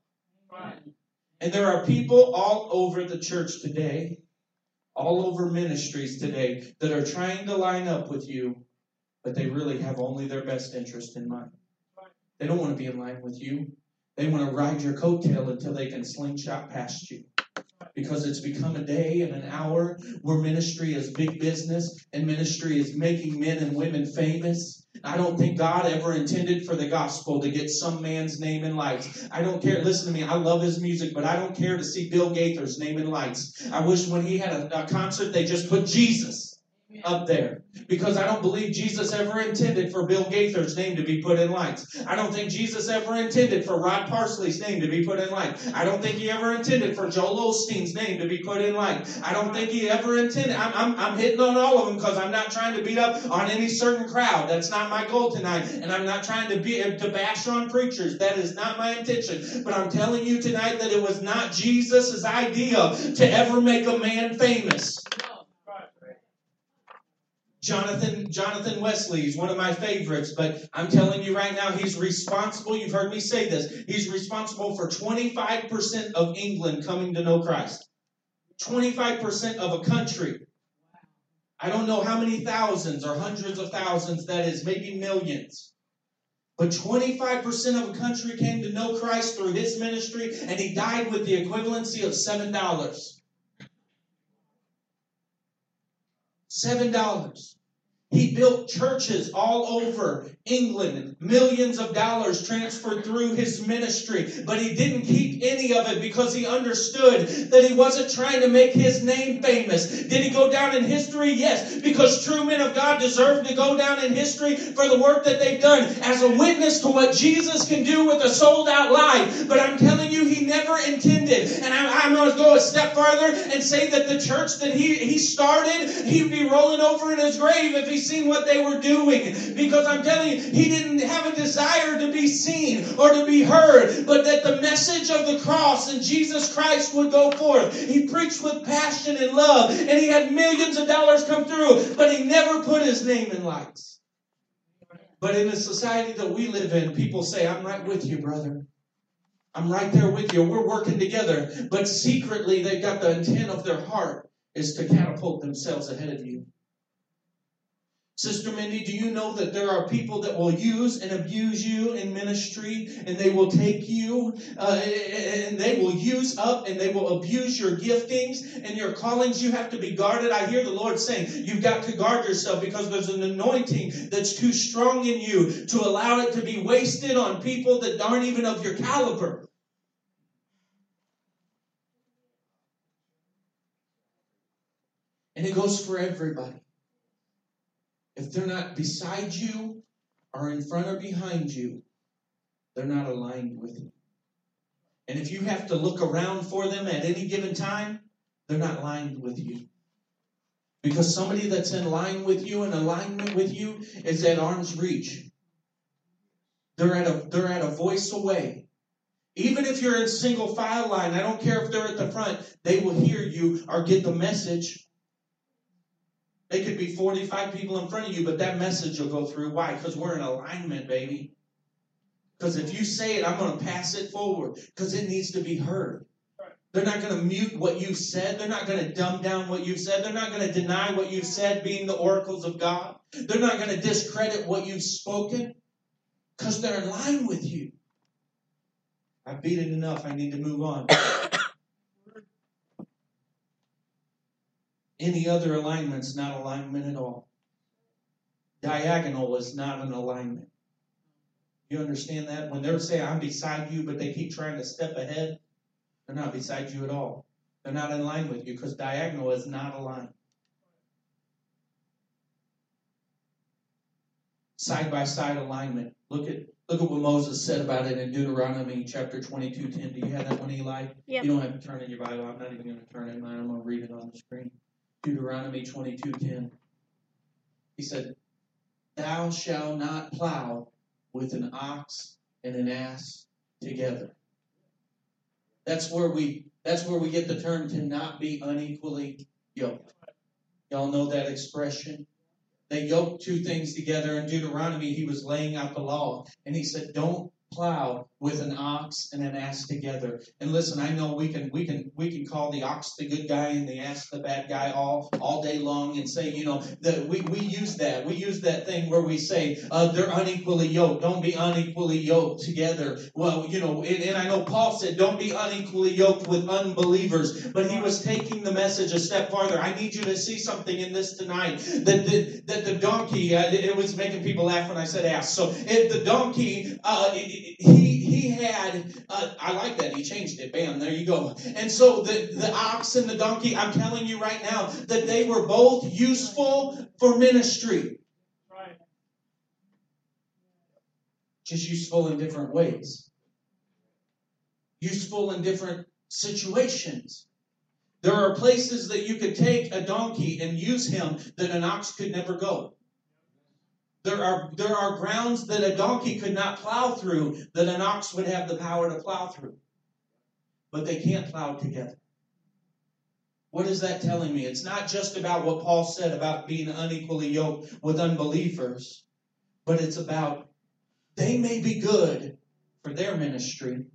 And there are people all over the church today, all over ministries today, that are trying to line up with you, but they really have only their best interest in mind. They don't want to be in line with you. They want to ride your coattail until they can slingshot past you. Because it's become a day and an hour where ministry is big business and ministry is making men and women famous. I don't think God ever intended for the gospel to get some man's name in lights. I don't care. Listen to me. I love his music, but I don't care to see Bill Gaither's name in lights. I wish when he had a, a concert, they just put Jesus up there because I don't believe Jesus ever intended for Bill Gaither's name to be put in lights. I don't think Jesus ever intended for Rod Parsley's name to be put in light. I don't think he ever intended for Joel Osteen's name to be put in light. I don't think he ever intended. I'm, I'm, I'm hitting on all of them because I'm not trying to beat up on any certain crowd. That's not my goal tonight. And I'm not trying to be to bash on preachers. That is not my intention. But I'm telling you tonight that it was not Jesus' idea to ever make a man famous. Jonathan Jonathan Wesley is one of my favorites, but I'm telling you right now, he's responsible. You've heard me say this. He's responsible for 25% of England coming to know Christ. 25% of a country. I don't know how many thousands or hundreds of thousands that is, maybe millions. But 25% of a country came to know Christ through his ministry, and he died with the equivalency of $7. $7. He built churches all over England, millions of dollars transferred through his ministry, but he didn't keep any of it because he understood that he wasn't trying to make his name famous. Did he go down in history? Yes, because true men of God deserve to go down in history for the work that they've done as a witness to what Jesus can do with a sold out life. But I'm telling you, he never intended. And I, am going to go a step farther and say that the church that he, he started, he'd be rolling over in his grave if he seen what they were doing. Because I'm telling you, he didn't have a desire to be seen or to be heard, but that the message of the cross and Jesus Christ would go forth. He preached with passion and love, and he had millions of dollars come through, but he never put his name in lights. But in the society that we live in, people say, I'm right with you, brother. I'm right there with you. We're working together. But secretly, they've got the intent of their heart is to catapult themselves ahead of you. Sister Mindy, do you know that there are people that will use and abuse you in ministry and they will take you uh, and they will use up and they will abuse your giftings and your callings? You have to be guarded. I hear the Lord saying you've got to guard yourself because there's an anointing that's too strong in you to allow it to be wasted on people that aren't even of your caliber. And it goes for everybody. If they're not beside you or in front or behind you, they're not aligned with you. And if you have to look around for them at any given time, they're not aligned with you. Because somebody that's in line with you and alignment with you is at arm's reach. They're at a they're at a voice away. Even if you're in single file line, I don't care if they're at the front, they will hear you or get the message. They could be 45 people in front of you, but that message will go through. Why? Because we're in alignment, baby. Because if you say it, I'm going to pass it forward because it needs to be heard. They're not going to mute what you've said. They're not going to dumb down what you've said. They're not going to deny what you've said being the oracles of God. They're not going to discredit what you've spoken because they're in line with you. I beat it enough. I need to move on. Any other alignment's not alignment at all. Diagonal is not an alignment. You understand that? When they're saying, I'm beside you, but they keep trying to step ahead, they're not beside you at all. They're not in line with you because diagonal is not aligned. Side by side alignment. Look at Look at what Moses said about it in Deuteronomy chapter 22, 10. Do you have that one, Eli? Yep. You don't have to turn in your Bible. I'm not even going to turn in mine. I'm going to read it on the screen. Deuteronomy 22, 10. He said, Thou shalt not plow with an ox and an ass together. That's where we that's where we get the term to not be unequally yoked. Y'all know that expression? They yoked two things together in Deuteronomy. He was laying out the law, and he said, "Don't plow with an ox and an ass together." And listen, I know we can we can we can call the ox the good guy and the ass the bad guy all all day long, and say, you know, that we we use that we use that thing where we say uh, they're unequally yoked. Don't be unequally yoked together. Well, you know, and, and I know Paul said, "Don't be unequally yoked with unbelievers," but he was taking the message a step farther. I need you to see something in this tonight. That the, that the donkey, uh, it was making people laugh when I said ass. So if the donkey, uh, he he had, uh, I like that. He changed it. Bam, there you go. And so the the ox and the donkey, I'm telling you right now that they were both useful for ministry. Right. just useful in different ways. Useful in different situations. There are places that you could take a donkey and use him that an ox could never go. There are, there are grounds that a donkey could not plow through that an ox would have the power to plow through. But they can't plow together. What is that telling me? It's not just about what Paul said about being unequally yoked with unbelievers, but it's about they may be good for their ministry.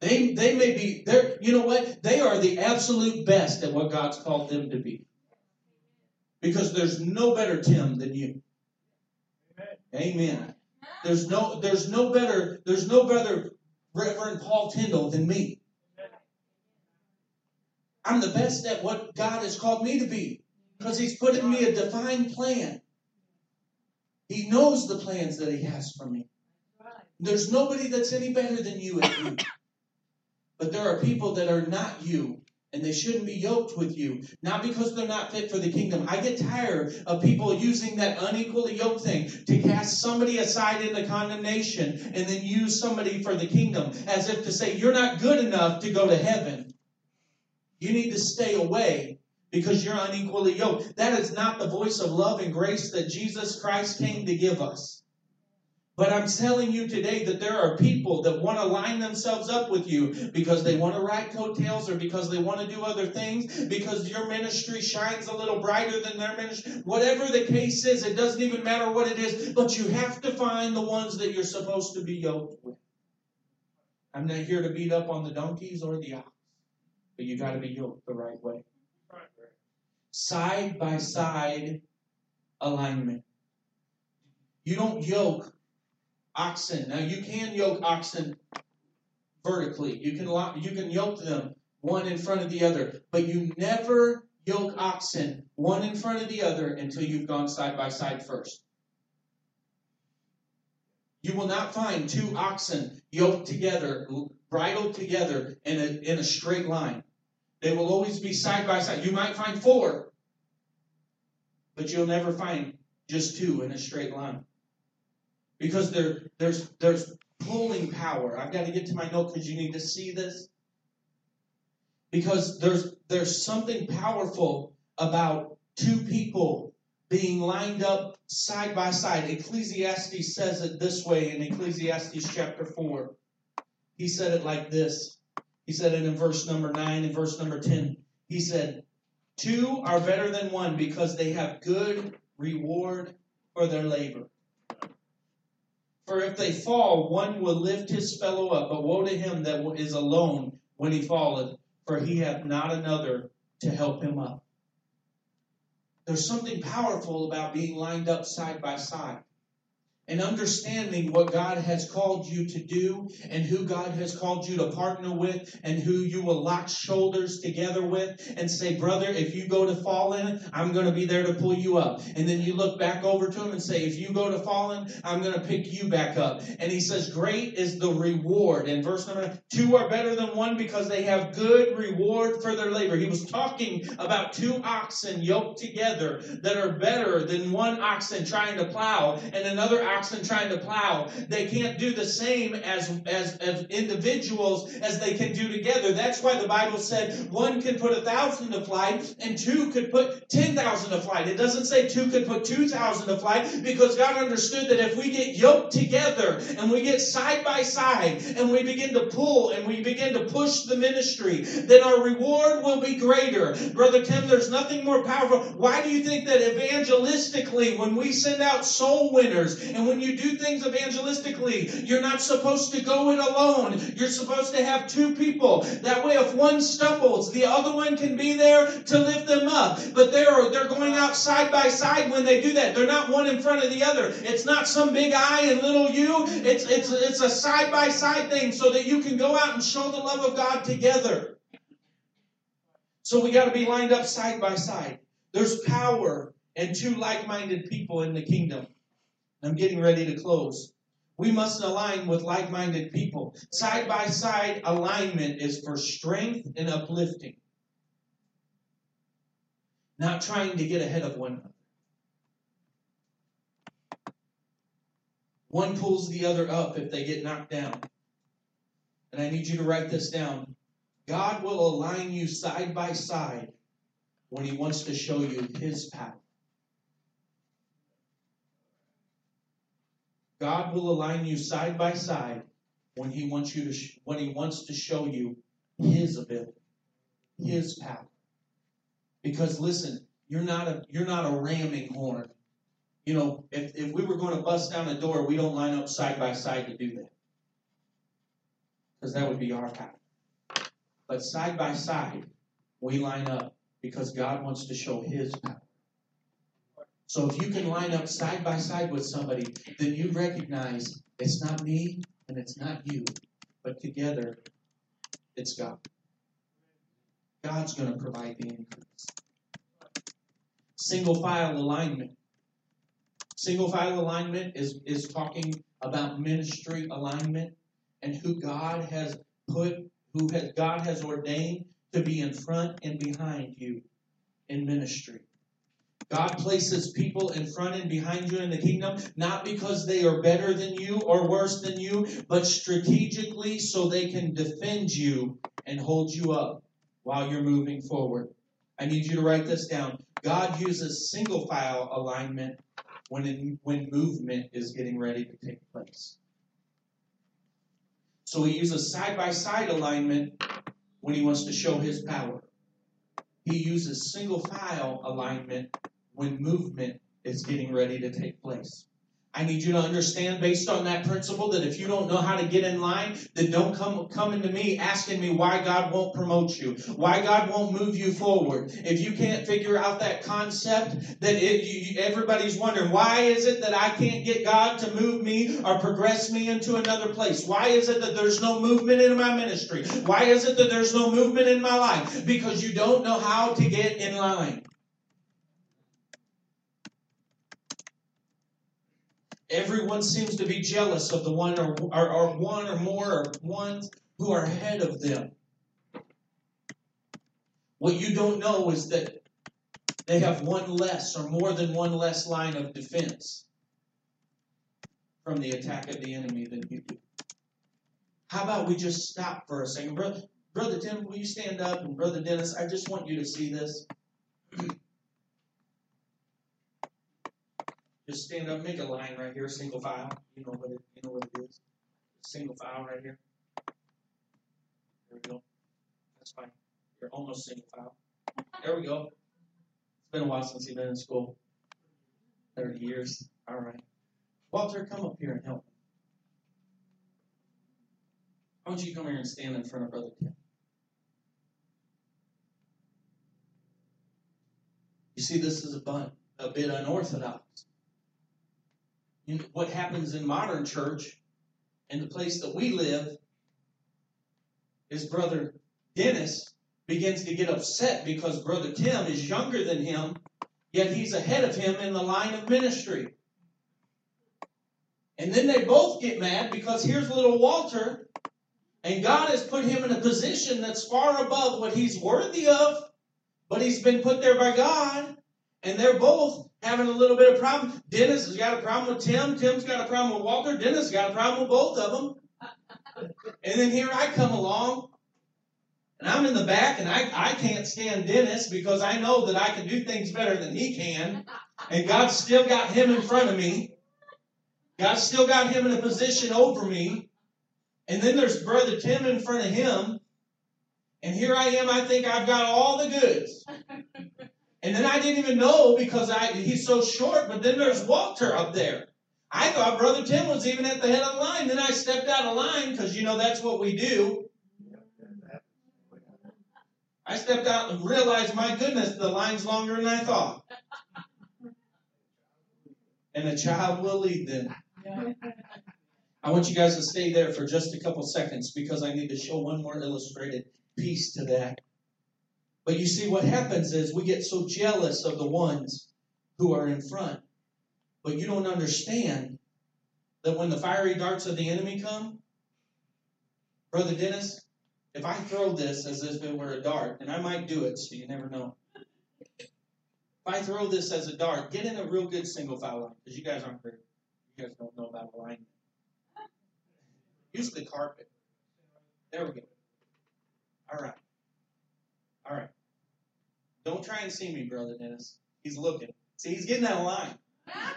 They, they may be, they're, you know what? They are the absolute best at what God's called them to be. Because there's no better Tim than you. Amen. There's no, there's no better, there's no better Reverend Paul Tyndall than me. I'm the best at what God has called me to be because He's put in me a defined plan. He knows the plans that He has for me. There's nobody that's any better than you at you. But there are people that are not you, and they shouldn't be yoked with you. Not because they're not fit for the kingdom. I get tired of people using that unequally yoked thing to cast somebody aside into condemnation and then use somebody for the kingdom as if to say, you're not good enough to go to heaven. You need to stay away because you're unequally yoked. That is not the voice of love and grace that Jesus Christ came to give us. But I'm telling you today that there are people that want to line themselves up with you because they want to ride coattails or because they want to do other things, because your ministry shines a little brighter than their ministry. Whatever the case is, it doesn't even matter what it is, but you have to find the ones that you're supposed to be yoked with. I'm not here to beat up on the donkeys or the ox, but you got to be yoked the right way. Side by side alignment. You don't yoke oxen. Now you can yoke oxen vertically. You can you can yoke them one in front of the other, but you never yoke oxen one in front of the other until you've gone side by side first. You will not find two oxen yoked together, bridled together in a, in a straight line. They will always be side by side. You might find four, but you'll never find just two in a straight line because there, there's there's pulling power. I've got to get to my note because you need to see this. Because there's there's something powerful about two people being lined up side by side. Ecclesiastes says it this way in Ecclesiastes chapter 4. He said it like this. He said it in verse number 9 and verse number 10. He said, Two are better than one because they have good reward for their labor. For if they fall, one will lift his fellow up, but woe to him that is alone when he falleth, for he hath not another to help him up. There's something powerful about being lined up side by side and understanding what God has called you to do and who God has called you to partner with and who you will lock shoulders together with and say, brother, if you go to fall in, I'm going to be there to pull you up. And then you look back over to him and say, if you go to fall in, I'm going to pick you back up. And he says, great is the reward. In verse number two are better than one because they have good reward for their labor. He was talking about two oxen yoked together that are better than one oxen trying to plow and another oxen trying to plow. They can't do the same as, as, as individuals as they can do together. That's why the Bible said one could put a thousand to flight and two could put ten thousand to flight. It doesn't say two could put two thousand to flight because God understood that if we get yoked together and we get side by side and we begin to pull and we begin to push the ministry, then our reward will be greater. Brother Tim, there's nothing more powerful. Why do you think that evangelistically, when we send out soul winners and when you do things evangelistically, you're not supposed to go it alone. You're supposed to have two people. That way, if one stumbles, the other one can be there to lift them up. But they're they're going out side by side when they do that. They're not one in front of the other. It's not some big I and little you. It's it's it's a side by side thing so that you can go out and show the love of God together. So we got to be lined up side by side. There's power in two like-minded people in the kingdom. I'm getting ready to close. We must align with like minded people. Side by side alignment is for strength and uplifting, not trying to get ahead of one another. One pulls the other up if they get knocked down. And I need you to write this down. God will align you side by side when He wants to show you His power. God will align you side by side when He wants you to sh- when He wants to show you His ability, His power. Because listen, you're not a you're not a ramming horn. You know, if, if we were going to bust down a door, we don't line up side by side to do that. Because that would be our power. But side by side, we line up because God wants to show His power. So if you can line up side by side with somebody, then you recognize it's not me and it's not you, but together it's God. God's going to provide the increase. Single file alignment. Single file alignment is, is talking about ministry alignment and who God has put, who has, God has ordained to be in front and behind you in ministry. God places people in front and behind you in the kingdom, not because they are better than you or worse than you, but strategically so they can defend you and hold you up while you're moving forward. I need you to write this down. God uses single file alignment when, in, when movement is getting ready to take place. So he uses side by side alignment when he wants to show his power. He uses single file alignment when movement is getting ready to take place. I need you to understand based on that principle that if you don't know how to get in line, then don't come coming to me asking me why God won't promote you, why God won't move you forward. If you can't figure out that concept, then it, you, everybody's wondering why is it that I can't get God to move me or progress me into another place? Why is it that there's no movement in my ministry? Why is it that there's no movement in my life? Because you don't know how to get in line. Everyone seems to be jealous of the one or, or, or one or more or ones who are ahead of them. What you don't know is that they have one less or more than one less line of defense from the attack of the enemy than you do. How about we just stop for a second? Brother, Brother Tim, will you stand up? And Brother Dennis, I just want you to see this. Just stand up, make a line right here, single file. You know what it, you know what it is. Single file right here. There we go. That's fine. You're almost single file. There we go. It's been a while since you've been in school. Thirty years. All right. Walter, come up here and help. I want you to come here and stand in front of Brother Tim. You see, this is a, bun, a bit unorthodox. Know, what happens in modern church, in the place that we live, is Brother Dennis begins to get upset because Brother Tim is younger than him, yet he's ahead of him in the line of ministry. And then they both get mad because here's little Walter, and God has put him in a position that's far above what he's worthy of, but he's been put there by God, and they're both having a little bit of problem. Dennis has got a problem with Tim. Tim's got a problem with Walter. Dennis has got a problem with both of them. And then here I come along, and I'm in the back, and I, I can't stand Dennis because I know that I can do things better than he can. And God's still got him in front of me. God's still got him in a position over me. And then there's Brother Tim in front of him. And here I am, I think I've got all the goods. And then I didn't even know because I he's so short, but then there's Walter up there. I thought Brother Tim was even at the head of the line. Then I stepped out of line because you know that's what we do. I stepped out and realized, my goodness, the line's longer than I thought. And a child will lead them. I want you guys to stay there for just a couple seconds because I need to show one more illustrated piece to that. But you see, what happens is we get so jealous of the ones who are in front. But you don't understand that when the fiery darts of the enemy come, Brother Dennis, if I throw this as if it were a dart, and I might do it, so you never know. If I throw this as a dart, get in a real good single file line, because you guys aren't very, you guys don't know about alignment. Use the carpet. There we go. All right. All right. Don't try and see me, Brother Dennis. He's looking. See, he's getting out of line.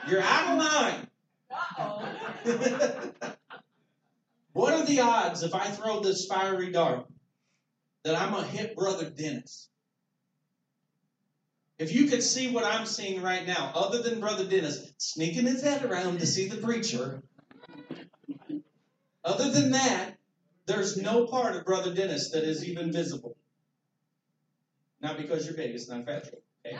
You're out of line. what are the odds if I throw this fiery dart that I'm going to hit Brother Dennis? If you could see what I'm seeing right now, other than Brother Dennis sneaking his head around to see the preacher, other than that, there's no part of Brother Dennis that is even visible. Not because you're big, it's not factual. Okay?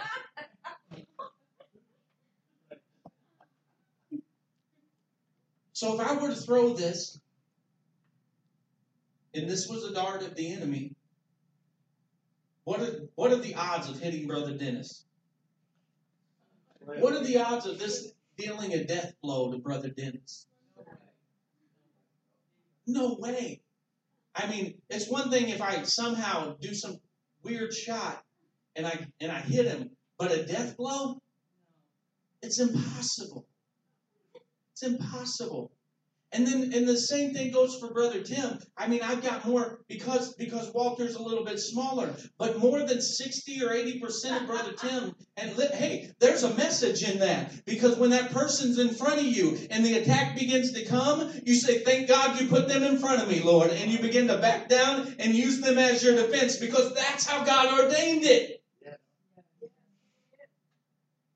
So if I were to throw this, and this was a dart of the enemy, what are, what are the odds of hitting Brother Dennis? What are the odds of this dealing a death blow to Brother Dennis? No way. I mean, it's one thing if I somehow do some weird shot and I and I hit him, but a death blow? It's impossible. It's impossible. And then and the same thing goes for brother Tim. I mean, I've got more because because Walter's a little bit smaller, but more than 60 or 80% of brother Tim and li- hey, there's a message in that because when that person's in front of you and the attack begins to come, you say, "Thank God you put them in front of me, Lord." And you begin to back down and use them as your defense because that's how God ordained it.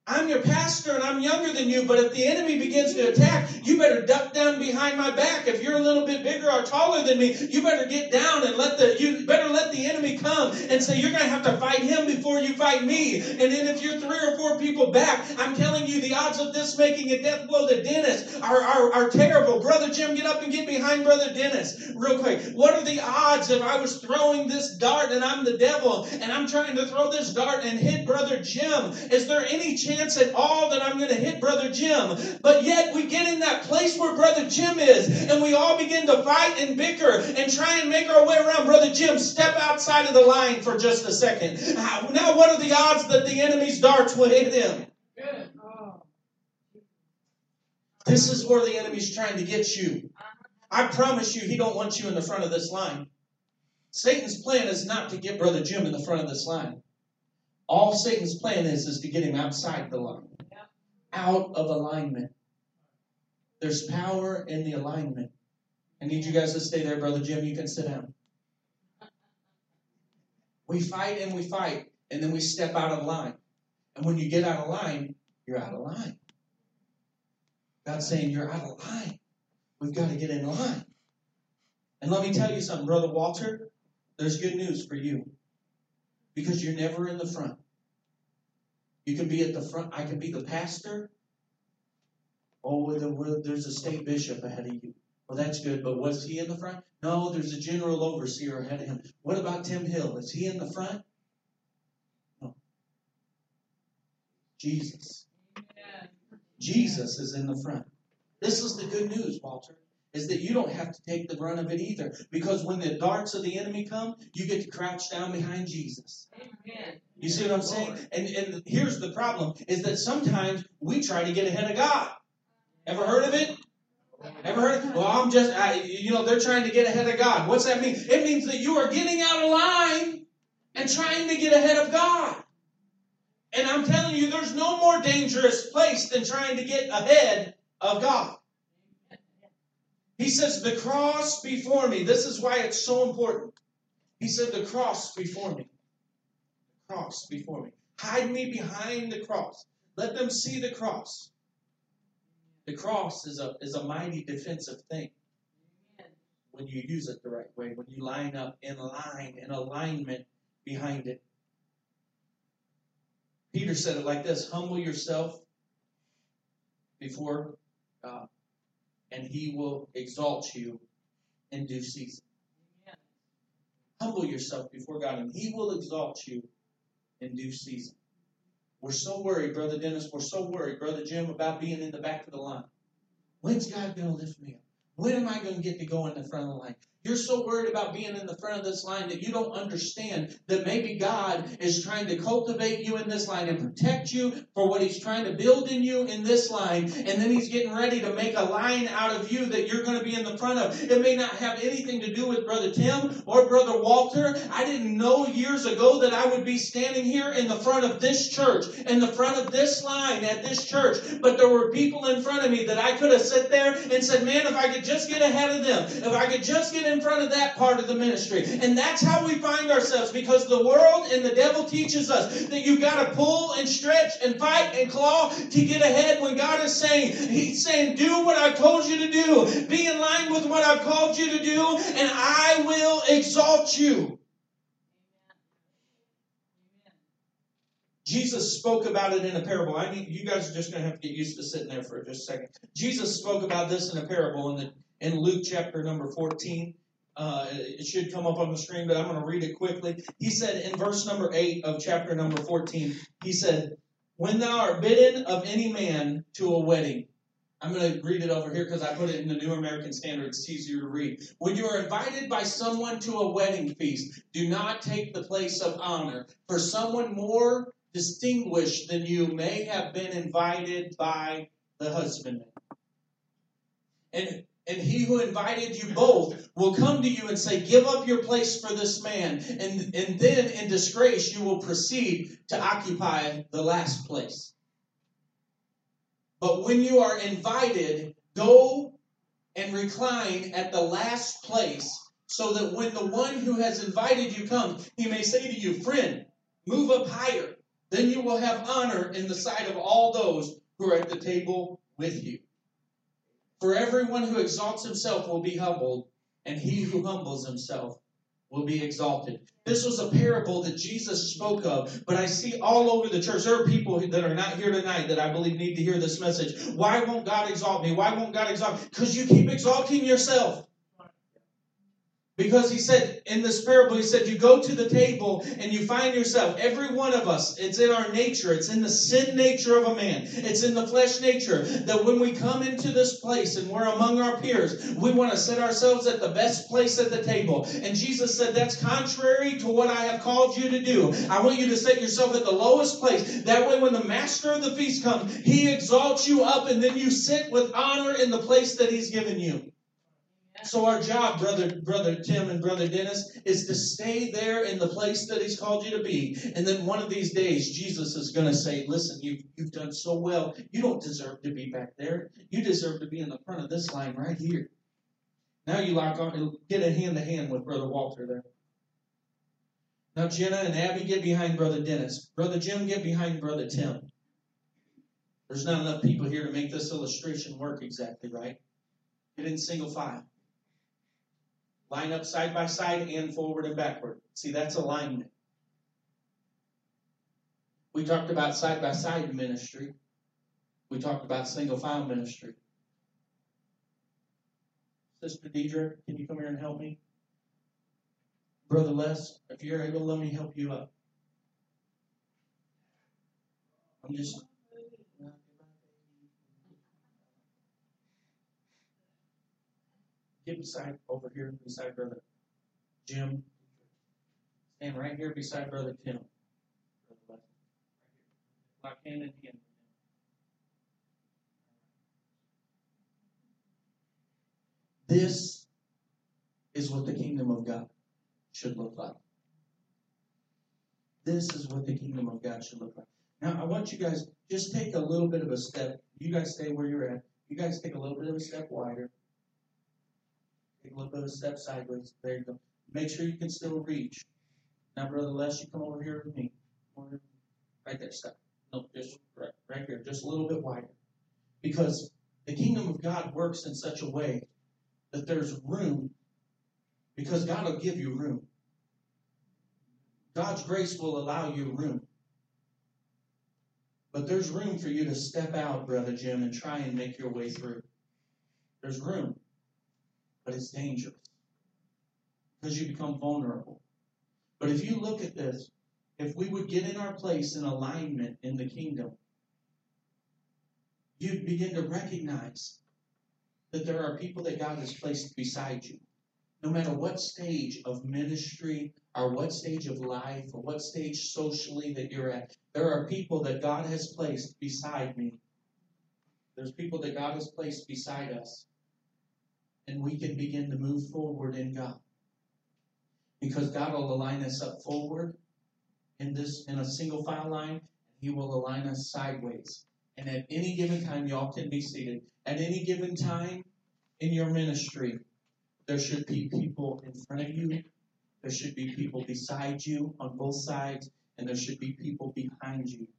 I'm your pastor and I'm younger than you, but if the enemy begins to attack, you better duck down behind my back. If you're a little bit bigger or taller than me, you better get down and let the you better let the enemy come and say you're going to have to fight him before you fight me. And then if you're three or four people back, I'm telling you the odds of this making a death blow to Dennis are, are, are terrible. Brother Jim, get up and get behind Brother Dennis real quick. What are the odds if I was throwing this dart and I'm the devil and I'm trying to throw this dart and hit Brother Jim? Is there any chance at all that I'm going to hit Brother Jim. But yet we get in that place where Brother Jim is, and we all begin to fight and bicker and try and make our way around. Brother Jim, step outside of the line for just a second. Now, what are the odds that the enemy's darts will hit him? This is where the enemy's trying to get you. I promise you, he don't want you in the front of this line. Satan's plan is not to get Brother Jim in the front of this line. All Satan's plan is is to get him outside the line, out of alignment. There's power in the alignment. I need you guys to stay there, Brother Jim. You can sit down. We fight and we fight, and then we step out of line. And when you get out of line, you're out of line. God's saying you're out of line. We've got to get in line. And let me tell you something, Brother Walter. There's good news for you because you're never in the front. You can be at the front. I can be the pastor. Oh, there's a state bishop ahead of you. Well, that's good, but was he in the front? No, there's a general overseer ahead of him. What about Tim Hill? Is he in the front? No. Jesus. Jesus is in the front. This is the good news, Walter is that you don't have to take the brunt of it either. Because when the darts of the enemy come, you get to crouch down behind Jesus. Amen. You see what I'm saying? And and here's the problem is that sometimes we try to get ahead of God. Ever heard of it? Ever heard? Of, it? well, I'm just, I, you know, they're trying to get ahead of God. What's that mean? It means that you are getting out of line and trying to get ahead of God. And I'm telling you, there's no more dangerous place than trying to get ahead of God. He says, The cross before me. This is why it's so important. He said, The cross before me. Cross before me. Hide me behind the cross. Let them see the cross. The cross is a, is a mighty defensive thing when you use it the right way, when you line up in line, in alignment behind it. Peter said it like this Humble yourself before God, and he will exalt you in due season. Humble yourself before God, and he will exalt you in due season. We're so worried, Brother Dennis, we're so worried, Brother Jim, about being in the back of the line. When's God going to lift me up? When am I going to get to go in the front of the line? You're so worried about being in the front of this line that you don't understand that maybe God is trying to cultivate you in this line and protect you for what He's trying to build in you in this line. And then He's getting ready to make a line out of you that you're going to be in the front of. It may not have anything to do with Brother Tim or Brother Walter. I didn't know years ago that I would be standing here in the front of this church, in the front of this line at this church. But there were people in front of me that I could have sat there and said, man, if I could just get ahead of them, if I could just get in front of that part of the ministry. And that's how we find ourselves because the world and the devil teaches us that you've got to pull and stretch and fight and claw to get ahead when God is saying, He's saying, do what I've told you to do. Be in line with what I've called you to do, and I will exalt you. Jesus spoke about it in a parable. I need you guys are just going to have to get used to sitting there for just a second. Jesus spoke about this in a parable in the in Luke chapter number 14. Uh, it should come up on the screen, but I'm going to read it quickly. He said in verse number 8 of chapter number 14, he said, When thou art bidden of any man to a wedding, I'm going to read it over here because I put it in the New American Standard. It's easier to read. When you are invited by someone to a wedding feast, do not take the place of honor, for someone more distinguished than you may have been invited by the husbandman. And and he who invited you both will come to you and say, Give up your place for this man. And, and then in disgrace, you will proceed to occupy the last place. But when you are invited, go and recline at the last place, so that when the one who has invited you comes, he may say to you, Friend, move up higher. Then you will have honor in the sight of all those who are at the table with you. For everyone who exalts himself will be humbled, and he who humbles himself will be exalted. This was a parable that Jesus spoke of, but I see all over the church. There are people that are not here tonight that I believe need to hear this message. Why won't God exalt me? Why won't God exalt me? Because you keep exalting yourself. Because he said in this parable, he said, You go to the table and you find yourself, every one of us, it's in our nature, it's in the sin nature of a man, it's in the flesh nature, that when we come into this place and we're among our peers, we want to set ourselves at the best place at the table. And Jesus said, That's contrary to what I have called you to do. I want you to set yourself at the lowest place. That way, when the master of the feast comes, he exalts you up and then you sit with honor in the place that he's given you. So our job, brother, brother Tim and brother Dennis, is to stay there in the place that He's called you to be. And then one of these days, Jesus is going to say, "Listen, you've you've done so well. You don't deserve to be back there. You deserve to be in the front of this line right here." Now you lock on, get a hand to hand with brother Walter there. Now Jenna and Abby get behind brother Dennis. Brother Jim get behind brother Tim. There's not enough people here to make this illustration work exactly right. Get in single file. Line up side by side and forward and backward. See, that's alignment. We talked about side by side ministry. We talked about single file ministry. Sister Deidre, can you come here and help me? Brother Les, if you're able, let me help you up. I'm just Get beside over here beside brother Jim. Stand right here beside brother Tim. Lock hand in hand. This is what the kingdom of God should look like. This is what the kingdom of God should look like. Now, I want you guys just take a little bit of a step. You guys stay where you're at. You guys take a little bit of a step wider. Take a little bit of a step sideways. There you go. Make sure you can still reach. Now, you come over here with me. Right there, step. No, just right, right here, just a little bit wider. Because the kingdom of God works in such a way that there's room, because God will give you room. God's grace will allow you room. But there's room for you to step out, Brother Jim, and try and make your way through. There's room, but it's dangerous because you become vulnerable. But if you look at this, if we would get in our place in alignment in the kingdom, you'd begin to recognize that there are people that God has placed beside you. No matter what stage of ministry or what stage of life or what stage socially that you're at, there are people that God has placed beside me. There's people that God has placed beside us. And we can begin to move forward in God. Because God will align us up forward in this in a single file line, and He will align us sideways. And at any given time, y'all can be seated. At any given time in your ministry, there should be people in front of you, there should be people beside you on both sides, and there should be people behind you.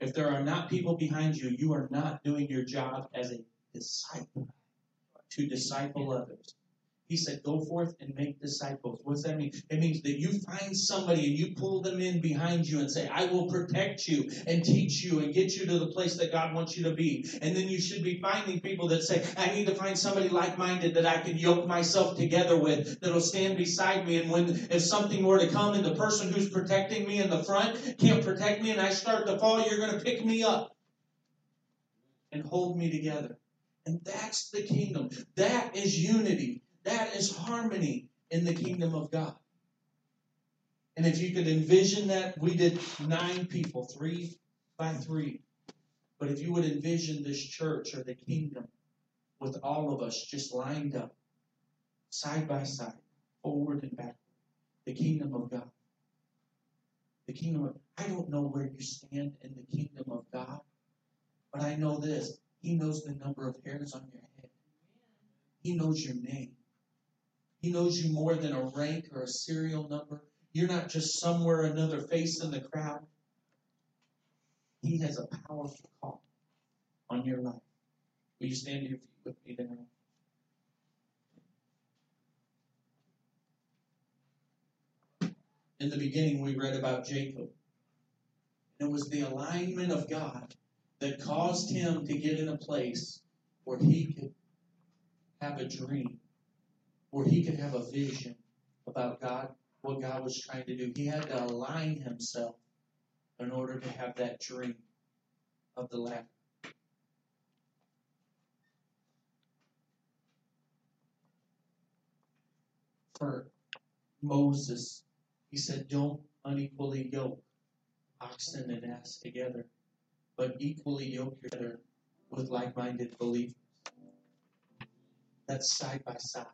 If there are not people behind you, you are not doing your job as a disciple to disciple others. He said, Go forth and make disciples. What's that mean? It means that you find somebody and you pull them in behind you and say, I will protect you and teach you and get you to the place that God wants you to be. And then you should be finding people that say, I need to find somebody like minded that I can yoke myself together with, that'll stand beside me. And when, if something were to come and the person who's protecting me in the front can't protect me and I start to fall, you're going to pick me up and hold me together. And that's the kingdom. That is unity. That is harmony in the kingdom of God. And if you could envision that, we did nine people, three by three. But if you would envision this church or the kingdom with all of us just lined up, side by side, forward and backward, the kingdom of God. The kingdom of I don't know where you stand in the kingdom of God, but I know this. He knows the number of hairs on your head. He knows your name. He knows you more than a rank or a serial number. You're not just somewhere another face in the crowd. He has a powerful call on your life. Will you stand feet with me tonight? In the beginning, we read about Jacob. And it was the alignment of God that caused him to get in a place where he could have a dream where he could have a vision about God, what God was trying to do. He had to align himself in order to have that dream of the ladder. For Moses, he said, Don't unequally yoke oxen and ass together, but equally yoke together with like minded believers. That's side by side.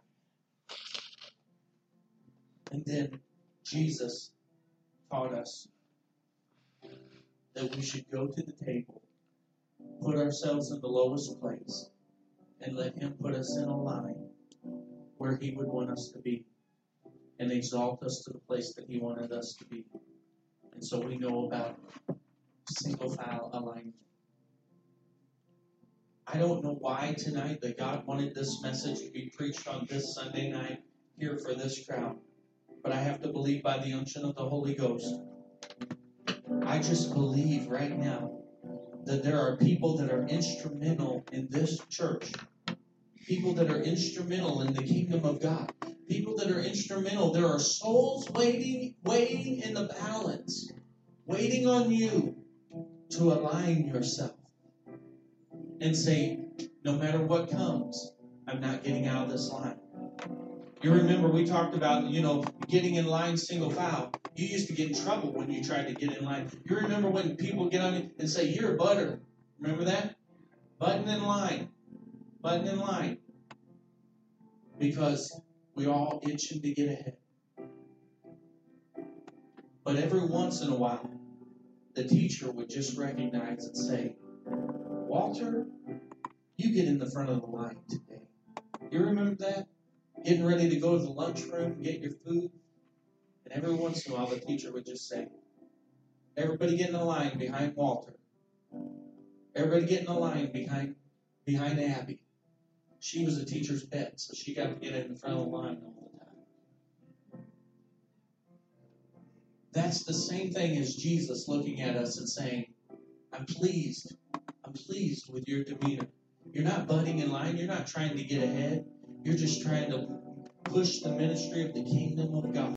And then Jesus taught us that we should go to the table, put ourselves in the lowest place, and let Him put us in a line where He would want us to be and exalt us to the place that He wanted us to be. And so we know about single file alignment. I don't know why tonight that God wanted this message to be preached on this Sunday night here for this crowd but I have to believe by the unction of the Holy Ghost. I just believe right now that there are people that are instrumental in this church, people that are instrumental in the kingdom of God, people that are instrumental. There are souls waiting, waiting in the balance, waiting on you to align yourself and say, no matter what comes, I'm not getting out of this line. You remember we talked about, you know, getting in line single file. You used to get in trouble when you tried to get in line. You remember when people get on you and say, You're a butter. Remember that? Button in line. Button in line. Because we're all itching to get ahead. But every once in a while, the teacher would just recognize and say, Walter, you get in the front of the line today. You remember that? Getting ready to go to the lunchroom, get your food. And every once in a while, the teacher would just say, Everybody get in a line behind Walter. Everybody get in a line behind behind Abby. She was the teacher's pet, so she got to get in the front of the line all That's the same thing as Jesus looking at us and saying, I'm pleased. I'm pleased with your demeanor. You're not butting in line. You're not trying to get ahead. You're just trying to push the ministry of the kingdom of God.